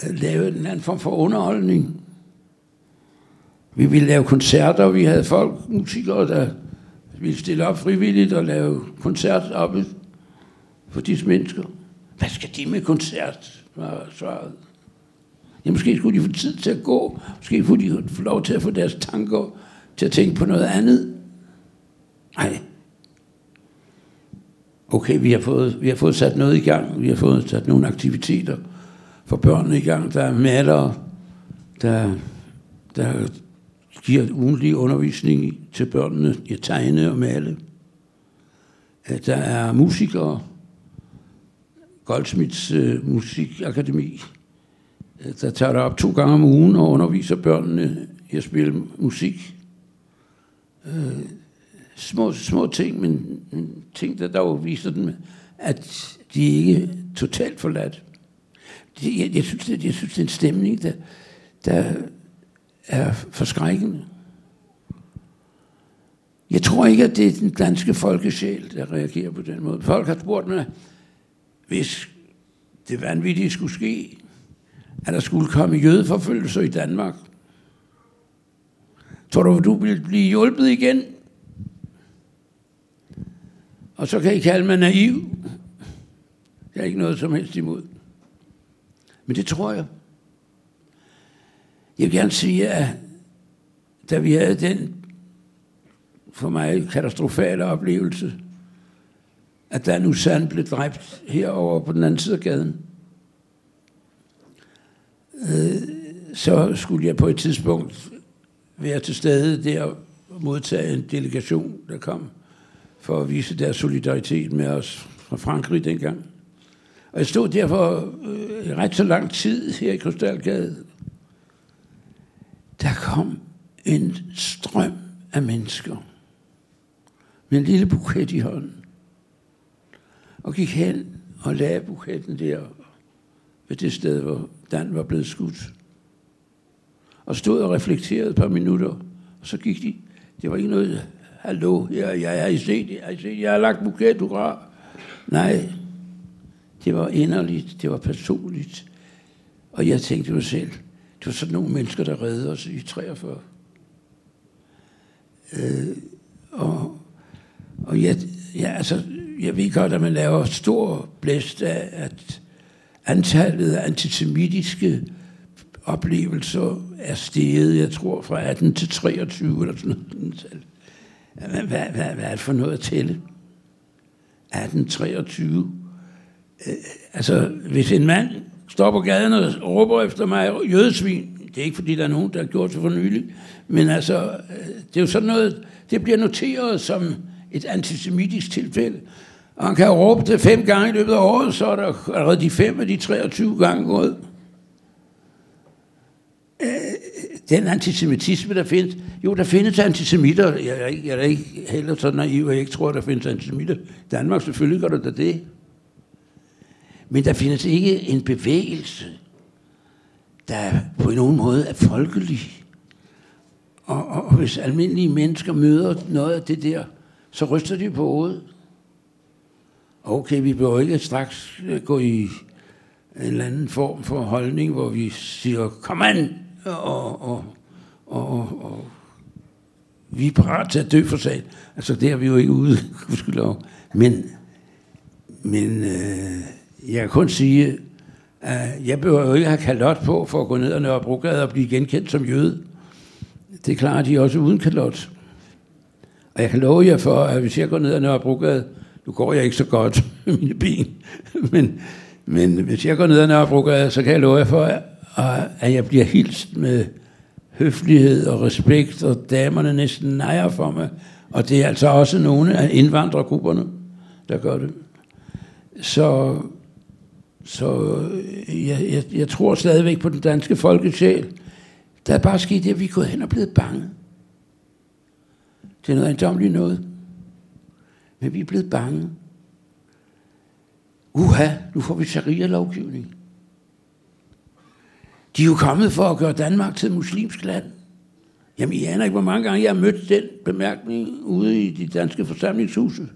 At lave en anden form for underholdning. Vi ville lave koncerter, vi havde folk, musikere, der ville stille op frivilligt og lave koncert op for disse mennesker. Hvad skal de med koncert? var svaret. Ja, måske skulle de få tid til at gå. Måske skulle de få lov til at få deres tanker til at tænke på noget andet. Nej. Okay, vi har, fået, vi har fået sat noget i gang. Vi har fået sat nogle aktiviteter for børnene i gang. Der er malere, der, der giver ugentlig undervisning til børnene i at tegne og male. Øh, der er musikere, Goldsmiths øh, Musikakademi, øh, der tager der op to gange om ugen og underviser børnene i at spille musik. Øh, små, små ting, men ting, der dog viser dem, at de ikke er totalt forladt. Jeg, jeg, synes, det, jeg synes, det er en stemning, der, der er forskrækkende. Jeg tror ikke, at det er den danske folkesjæl, der reagerer på den måde. Folk har spurgt mig, hvis det vanvittige skulle ske, at der skulle komme jødeforfølgelser i Danmark. Tror du, du vil blive hjulpet igen? Og så kan I kalde mig naiv. Jeg er ikke noget som helst imod. Men det tror jeg. Jeg vil gerne sige, at da vi havde den for mig katastrofale oplevelse, at Dan Usan blev dræbt herover på den anden side af gaden, øh, så skulle jeg på et tidspunkt være til stede der og modtage en delegation, der kom for at vise deres solidaritet med os fra Frankrig dengang. Og jeg stod der for øh, ret så lang tid her i Krystalgade. Der kom en strøm af mennesker med en lille buket i hånden. Og gik hen og lagde buketten der ved det sted, hvor Dan var blevet skudt. Og stod og reflekterede et par minutter, og så gik de. Det var ikke noget, hallo, jeg, jeg har I set, jeg har, I set, jeg har lagt buket, hurra. Nej, det var inderligt, det var personligt. Og jeg tænkte mig selv, det var sådan nogle mennesker, der redde os i 43. Øh, og og jeg, ja, altså, jeg ved godt, at man laver stor blæst af, at antallet af antisemitiske oplevelser er steget, jeg tror, fra 18 til 23 eller sådan noget. Hvad, hvad, hvad, hvad er det for noget at tælle? 1823. Øh, altså, hvis en mand står på gaden og råber efter mig jødesvin, det er ikke fordi, der er nogen, der har gjort det for nylig, men altså, øh, det er jo sådan noget, det bliver noteret som et antisemitisk tilfælde. Og han kan råbe det fem gange i løbet af året, så er der allerede de fem af de 23 gange gået. Øh, den antisemitisme, der findes, jo, der findes antisemitter. Jeg er ikke, jeg er ikke heller så naiv, at jeg ikke tror, der findes antisemitter. Danmark selvfølgelig gør der det. Men der findes ikke en bevægelse, der på nogen måde er folkelig. Og, og, og hvis almindelige mennesker møder noget af det der, så ryster de på hovedet. Okay, vi behøver ikke straks øh, gå i en eller anden form for holdning, hvor vi siger, kom an, og, og, og, og vi er parat til at dø for sagen. Altså, det er vi jo ikke ude, <laughs> gudskelov. Men, men øh, jeg kan kun sige, at jeg behøver jo ikke have kalot på for at gå ned og Nørrebrogade og blive genkendt som jøde. Det klarer de også uden kalot. Og jeg kan love jer for, at hvis jeg går ned ad Nørrebrogade, nu går jeg ikke så godt med mine ben, men, men hvis jeg går ned ad Nørrebrogade, så kan jeg love jer for, at jeg bliver hilst med høflighed og respekt, og damerne næsten nejer for mig. Og det er altså også nogle af indvandrergrupperne, der gør det. Så, så øh, jeg, jeg, jeg tror stadigvæk på den danske folkesjæl. Der er bare sket det, at vi er gået hen og blevet bange. Det er noget ejendomligt noget. Men vi er blevet bange. Uha, nu får vi sharia-lovgivning. De er jo kommet for at gøre Danmark til et muslimsk land. Jamen, I aner ikke, hvor mange gange jeg har mødt den bemærkning ude i de danske forsamlingshuse.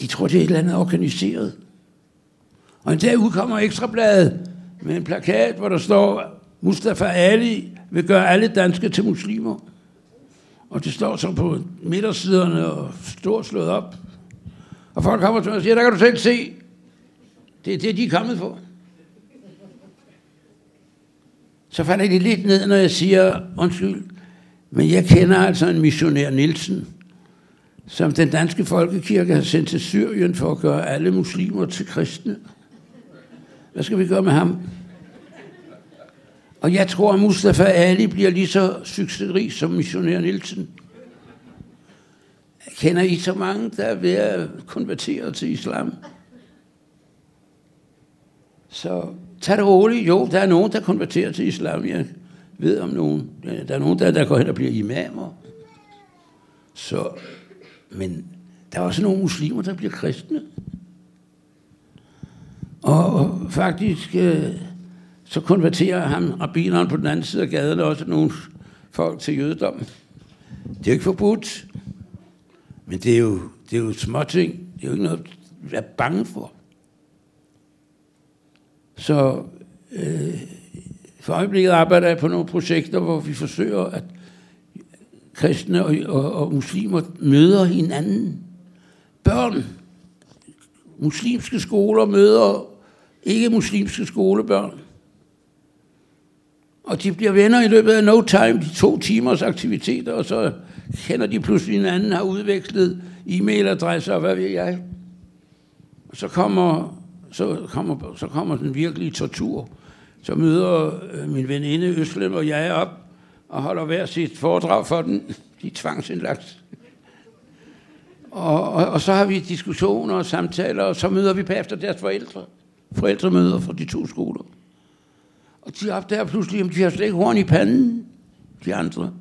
De tror, det er et eller andet organiseret. Og en dag udkommer Ekstrabladet med en plakat, hvor der står, Mustafa Ali vil gøre alle danske til muslimer. Og det står så på midtersiderne og stort slået op. Og folk kommer til mig og siger, der kan du selv se, det er det, de er kommet for. Så falder de lidt ned, når jeg siger, undskyld, men jeg kender altså en missionær Nielsen, som den danske folkekirke har sendt til Syrien for at gøre alle muslimer til kristne. Hvad skal vi gøre med ham? Og jeg tror, at Mustafa Ali bliver lige så succesrig som missionær Nielsen. Kender I så mange, der er ved at konvertere til islam? Så tag det roligt. Jo, der er nogen, der konverterer til islam. Jeg ved om nogen. Der er nogen, der, der går hen og bliver imamer. Så, men der er også nogle muslimer, der bliver kristne. Og, faktisk, øh, så konverterer ham, rabbineren på den anden side af gaden, også nogle folk til jødedom. Det er jo ikke forbudt. Men det er jo, det er jo småting. Det er jo ikke noget at være bange for. Så øh, for øjeblikket arbejder jeg på nogle projekter, hvor vi forsøger, at kristne og, og, og muslimer møder hinanden. Børn. Muslimske skoler møder ikke-muslimske skolebørn. Og de bliver venner i løbet af no time, de to timers aktiviteter, og så kender de pludselig hinanden, har udvekslet e-mailadresser og hvad ved jeg. Og så kommer, så kommer, så kommer den virkelige tortur. Så møder øh, min veninde Øslem og jeg op og holder hver sit foredrag for den. De er tvangsindlagt. Og, og, og så har vi diskussioner og samtaler, og så møder vi bagefter deres forældre. Forældremøder fra de to skoler. Og de opdager pludselig, at de har slet ikke horn i panden, de andre.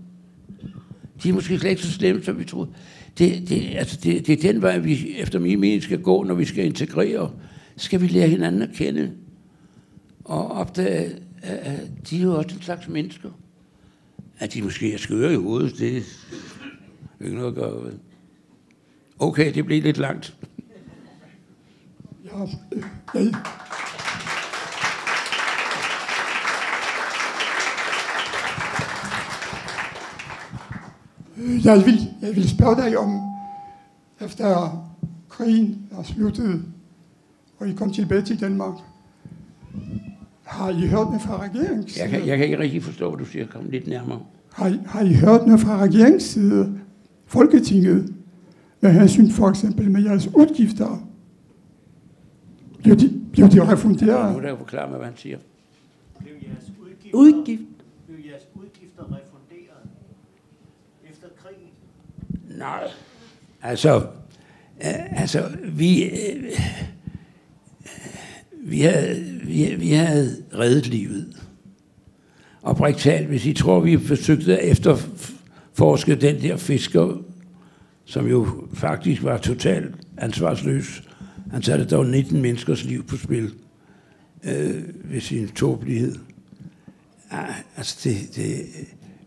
De er måske slet ikke så slemme, som vi troede. Det, det, altså det, det er den vej, vi efter min mening skal gå, når vi skal integrere. Skal vi lære hinanden at kende og opdage, at de er jo også en slags mennesker. At de måske er skøre i hovedet, det er ikke noget at gøre ved. Okay, det blev lidt langt. Ja, jeg, øh, jeg, vil, jeg vil spørge dig om, efter krigen er sluttet, og I kom tilbage til Danmark, har I hørt noget fra regeringens Jeg kan, jeg kan ikke rigtig forstå, hvad du siger. Kom lidt nærmere. Har, I- har I hørt noget fra regeringens side, Folketinget, med hensyn for eksempel med jeres udgifter? Bliver de, bliver de Nu refunderet? er der jo forklare mig, hvad han siger. Blev jeres udgifter, Udgift. blev jeres udgifter refunderet efter krigen? Nej. Altså, øh, altså vi, øh, vi, havde, vi, vi havde reddet livet. Og talt, hvis I tror, vi forsøgte at efterforske den der fisker, som jo faktisk var totalt ansvarsløs. Han satte dog 19 menneskers liv på spil øh, ved sin tåbelighed. Ah, altså, det, det,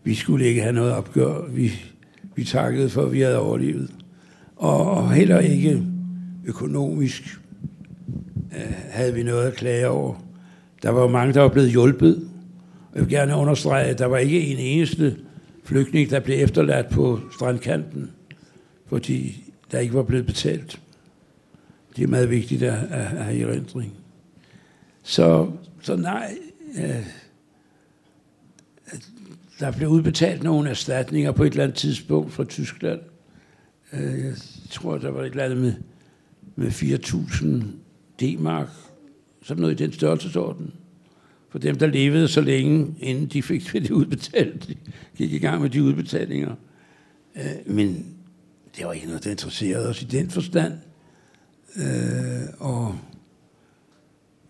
vi skulle ikke have noget opgør. Vi, vi takkede for, at vi havde overlevet. Og, og heller ikke økonomisk Øh, havde vi noget at klage over. Der var jo mange, der var blevet hjulpet. Jeg vil gerne understrege, at der var ikke en eneste flygtning, der blev efterladt på strandkanten, fordi der ikke var blevet betalt. Det er meget vigtigt at, at, at have i erindring. Så, så nej, øh, der blev udbetalt nogle erstatninger på et eller andet tidspunkt fra Tyskland. Øh, Jeg tror, der var et eller andet med, med 4.000 D-mark. Sådan noget i den størrelsesorden. For dem, der levede så længe, inden de fik det udbetalt. De gik i gang med de udbetalinger. Øh, men det var ikke noget, der interesserede os i den forstand. Øh, og,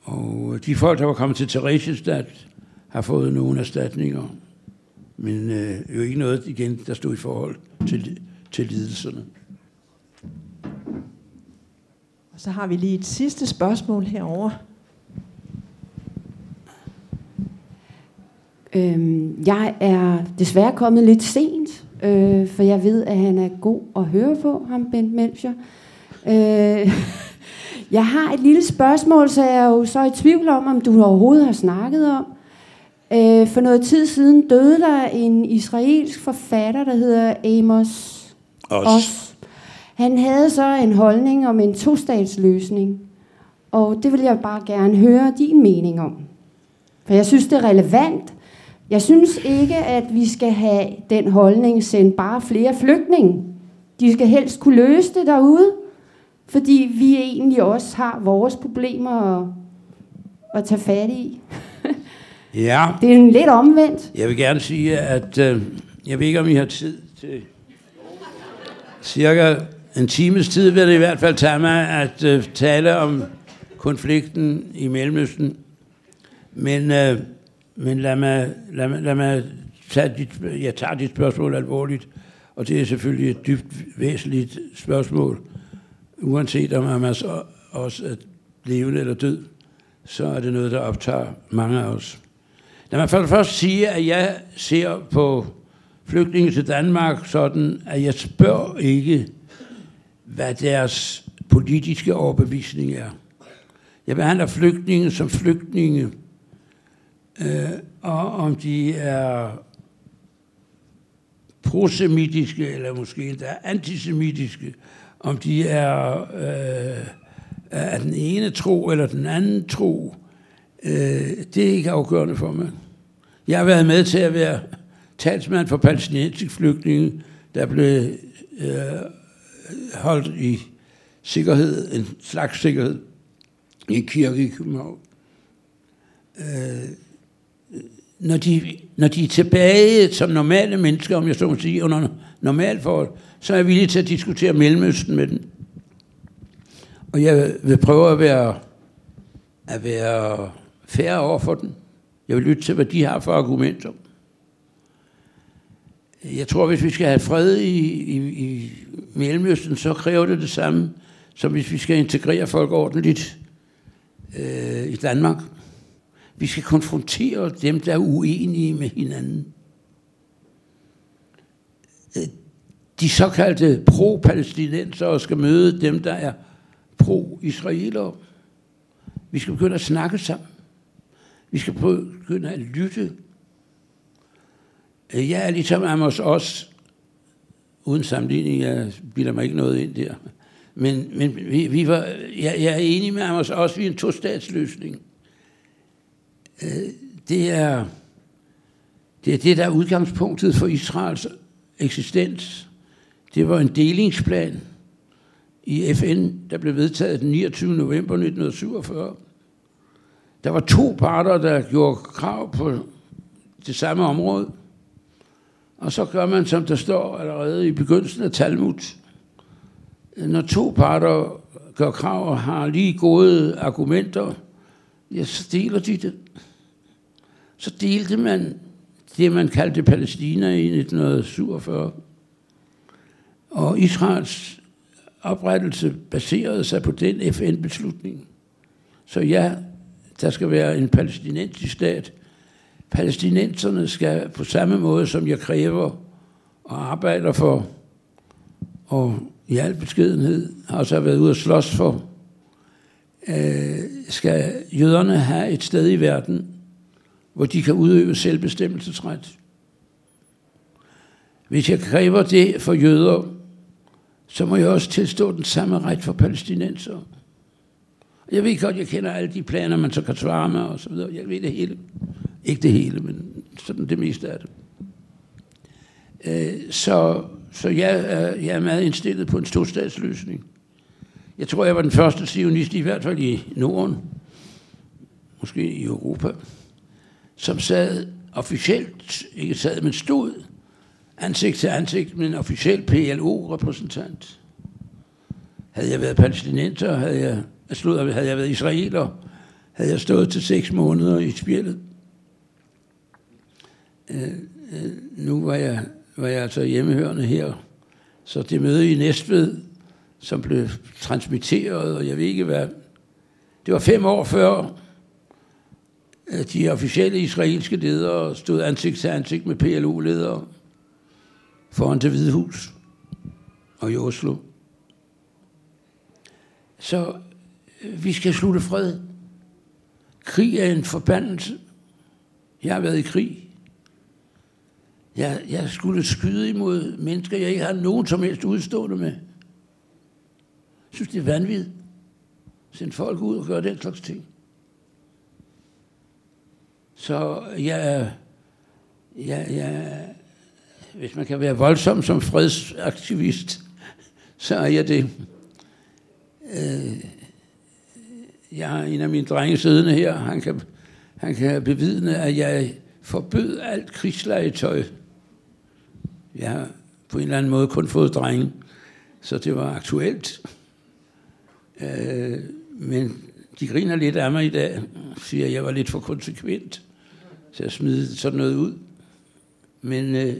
og de folk, der var kommet til Theresienstadt, har fået nogle erstatninger. Men øh, jo ikke noget, igen, der stod i forhold til, til lidelserne. Og så har vi lige et sidste spørgsmål herover. Øhm, jeg er desværre kommet lidt sent, øh, for jeg ved, at han er god at høre på, ham Bent Melcher. Øh, <laughs> jeg har et lille spørgsmål, så jeg er jo så i tvivl om, om du overhovedet har snakket om. Øh, for noget tid siden døde der en israelsk forfatter, der hedder Amos Os. Os. Han havde så en holdning om en tostatsløsning, og det vil jeg bare gerne høre din mening om. For jeg synes, det er relevant. Jeg synes ikke, at vi skal have den holdning sendt bare flere flygtninge. De skal helst kunne løse det derude, fordi vi egentlig også har vores problemer at, at tage fat i. <laughs> Ja, Det er en lidt omvendt. jeg vil gerne sige, at øh, jeg ved ikke, om I har tid til cirka en times tid, vil det i hvert fald tage mig at øh, tale om konflikten i Mellemøsten. Men, øh, men lad, mig, lad, mig, lad mig tage dit, jeg tager dit spørgsmål alvorligt, og det er selvfølgelig et dybt væsentligt spørgsmål, uanset om man så også er levende eller død, så er det noget, der optager mange af os. Lad mig først, først sige, at jeg ser på flygtninge til Danmark sådan, at jeg spørger ikke, hvad deres politiske overbevisning er. Jeg behandler flygtninge som flygtninge, øh, og om de er prosemitiske, eller måske endda antisemitiske, om de er øh, af den ene tro eller den anden tro, øh, det er ikke afgørende for mig. Jeg har været med til at være talsmand for palæstinensiske flygtninge, der blev øh, holdt i sikkerhed, en slags sikkerhed, i en kirke i København. Øh, når, de, når de er tilbage som normale mennesker, om jeg så må sige, under normalt forhold, så er jeg villig til at diskutere Mellemøsten med dem. Og jeg vil prøve at være, at være færre over for dem. Jeg vil lytte til, hvad de har for argumenter. Jeg tror, hvis vi skal have fred i, i, i Mellemøsten, så kræver det det samme, som hvis vi skal integrere folk ordentligt øh, i Danmark. Vi skal konfrontere dem, der er uenige med hinanden. Øh, de såkaldte pro-palæstinensere skal møde dem, der er pro-israelere. Vi skal begynde at snakke sammen. Vi skal begynde at lytte. Øh, jeg er ligesom Amos også, uden sammenligning, jeg bilder mig ikke noget ind der. Men, men vi, vi var, jeg, jeg er enig med Amos også, vi er en to-statsløsning. Øh, det er, det er det, der er udgangspunktet for Israels eksistens. Det var en delingsplan i FN, der blev vedtaget den 29. november 1947. Der var to parter, der gjorde krav på det samme område. Og så gør man, som der står allerede i begyndelsen af Talmud. Når to parter gør krav og har lige gode argumenter, ja, så deler de det. Så delte man det, man kaldte Palæstina i 1947. Og Israels oprettelse baserede sig på den FN-beslutning. Så ja, der skal være en palæstinensisk stat. Palæstinenserne skal på samme måde, som jeg kræver og arbejder for, og i al beskedenhed har også været ude at slås for, øh, skal jøderne have et sted i verden, hvor de kan udøve selvbestemmelsesret. Hvis jeg kræver det for jøder, så må jeg også tilstå den samme ret for palæstinenser. Jeg ved godt, jeg kender alle de planer, man så kan svare med og så videre. Jeg ved det hele. Ikke det hele, men sådan det meste af det. Øh, så, så jeg, er, jeg er meget indstillet på en tostatsløsning. Jeg tror, jeg var den første sionist, i hvert fald i Norden, måske i Europa, som sad officielt, ikke sad, men stod ansigt til ansigt med en officiel PLO-repræsentant. Havde jeg været palæstinenser, havde jeg, slået, havde jeg været israeler, havde jeg stået til seks måneder i spjældet. Øh, øh, nu var jeg, var jeg altså hjemmehørende her, så det møde i Næstved, som blev transmitteret, og jeg ved ikke hvad, det var fem år før at de officielle israelske ledere stod ansigt til ansigt med PLO-ledere foran det hvide hus og i Oslo. Så øh, vi skal slutte fred. Krig er en forbandelse. Jeg har været i krig. Jeg, jeg skulle skyde imod mennesker, jeg ikke har nogen som helst udstående med. Jeg synes, det er vanvittigt. Send folk ud og gøre den slags ting. Så jeg, jeg, jeg, hvis man kan være voldsom som fredsaktivist, så er jeg det. Øh, jeg har en af mine drenge siddende her, han kan, han kan bevidne, at jeg forbød alt krigslegetøj. Jeg har på en eller anden måde kun fået drenge, så det var aktuelt. Øh, men De griner lidt af mig i dag, siger, at jeg var lidt for konsekvent til at smide sådan noget ud. Men øh,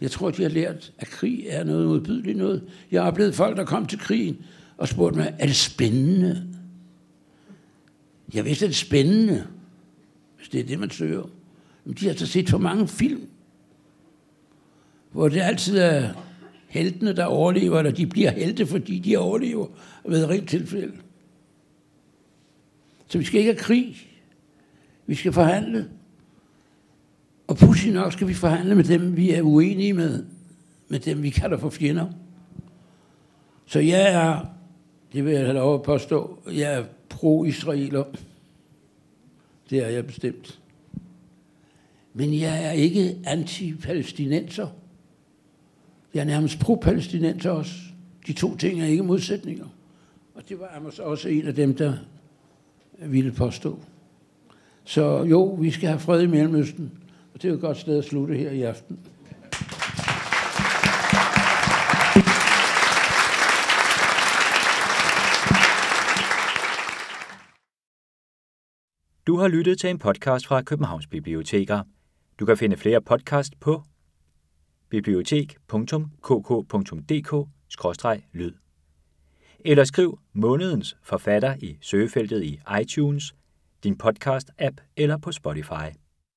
jeg tror, de har lært, at krig er noget modbydeligt noget. Jeg har oplevet folk, der kom til krigen og spurgte mig, er det spændende? Jeg vidste, at det er spændende, hvis det er det, man søger. Men de har så set for mange film, hvor det altid er heltene, der overlever, eller de bliver helte, fordi de overlever ved rent tilfælde. Så vi skal ikke have krig. Vi skal forhandle. Og pludselig nok skal vi forhandle med dem, vi er uenige med. Med dem, vi kalder for fjender. Så jeg er, det vil jeg have lov at påstå, jeg er pro-israeler. Det er jeg bestemt. Men jeg er ikke anti-palæstinenser. Jeg er nærmest pro-palæstinenser også. De to ting er ikke modsætninger. Og det var Amos også en af dem, der ville påstå. Så jo, vi skal have fred i Mellemøsten, og det er jo et godt sted at slutte her i aften. Du har lyttet til en podcast fra Københavns Biblioteker. Du kan finde flere podcast på bibliotek.kk.dk-lyd. Eller skriv månedens forfatter i søgefeltet i iTunes, din podcast-app eller på Spotify.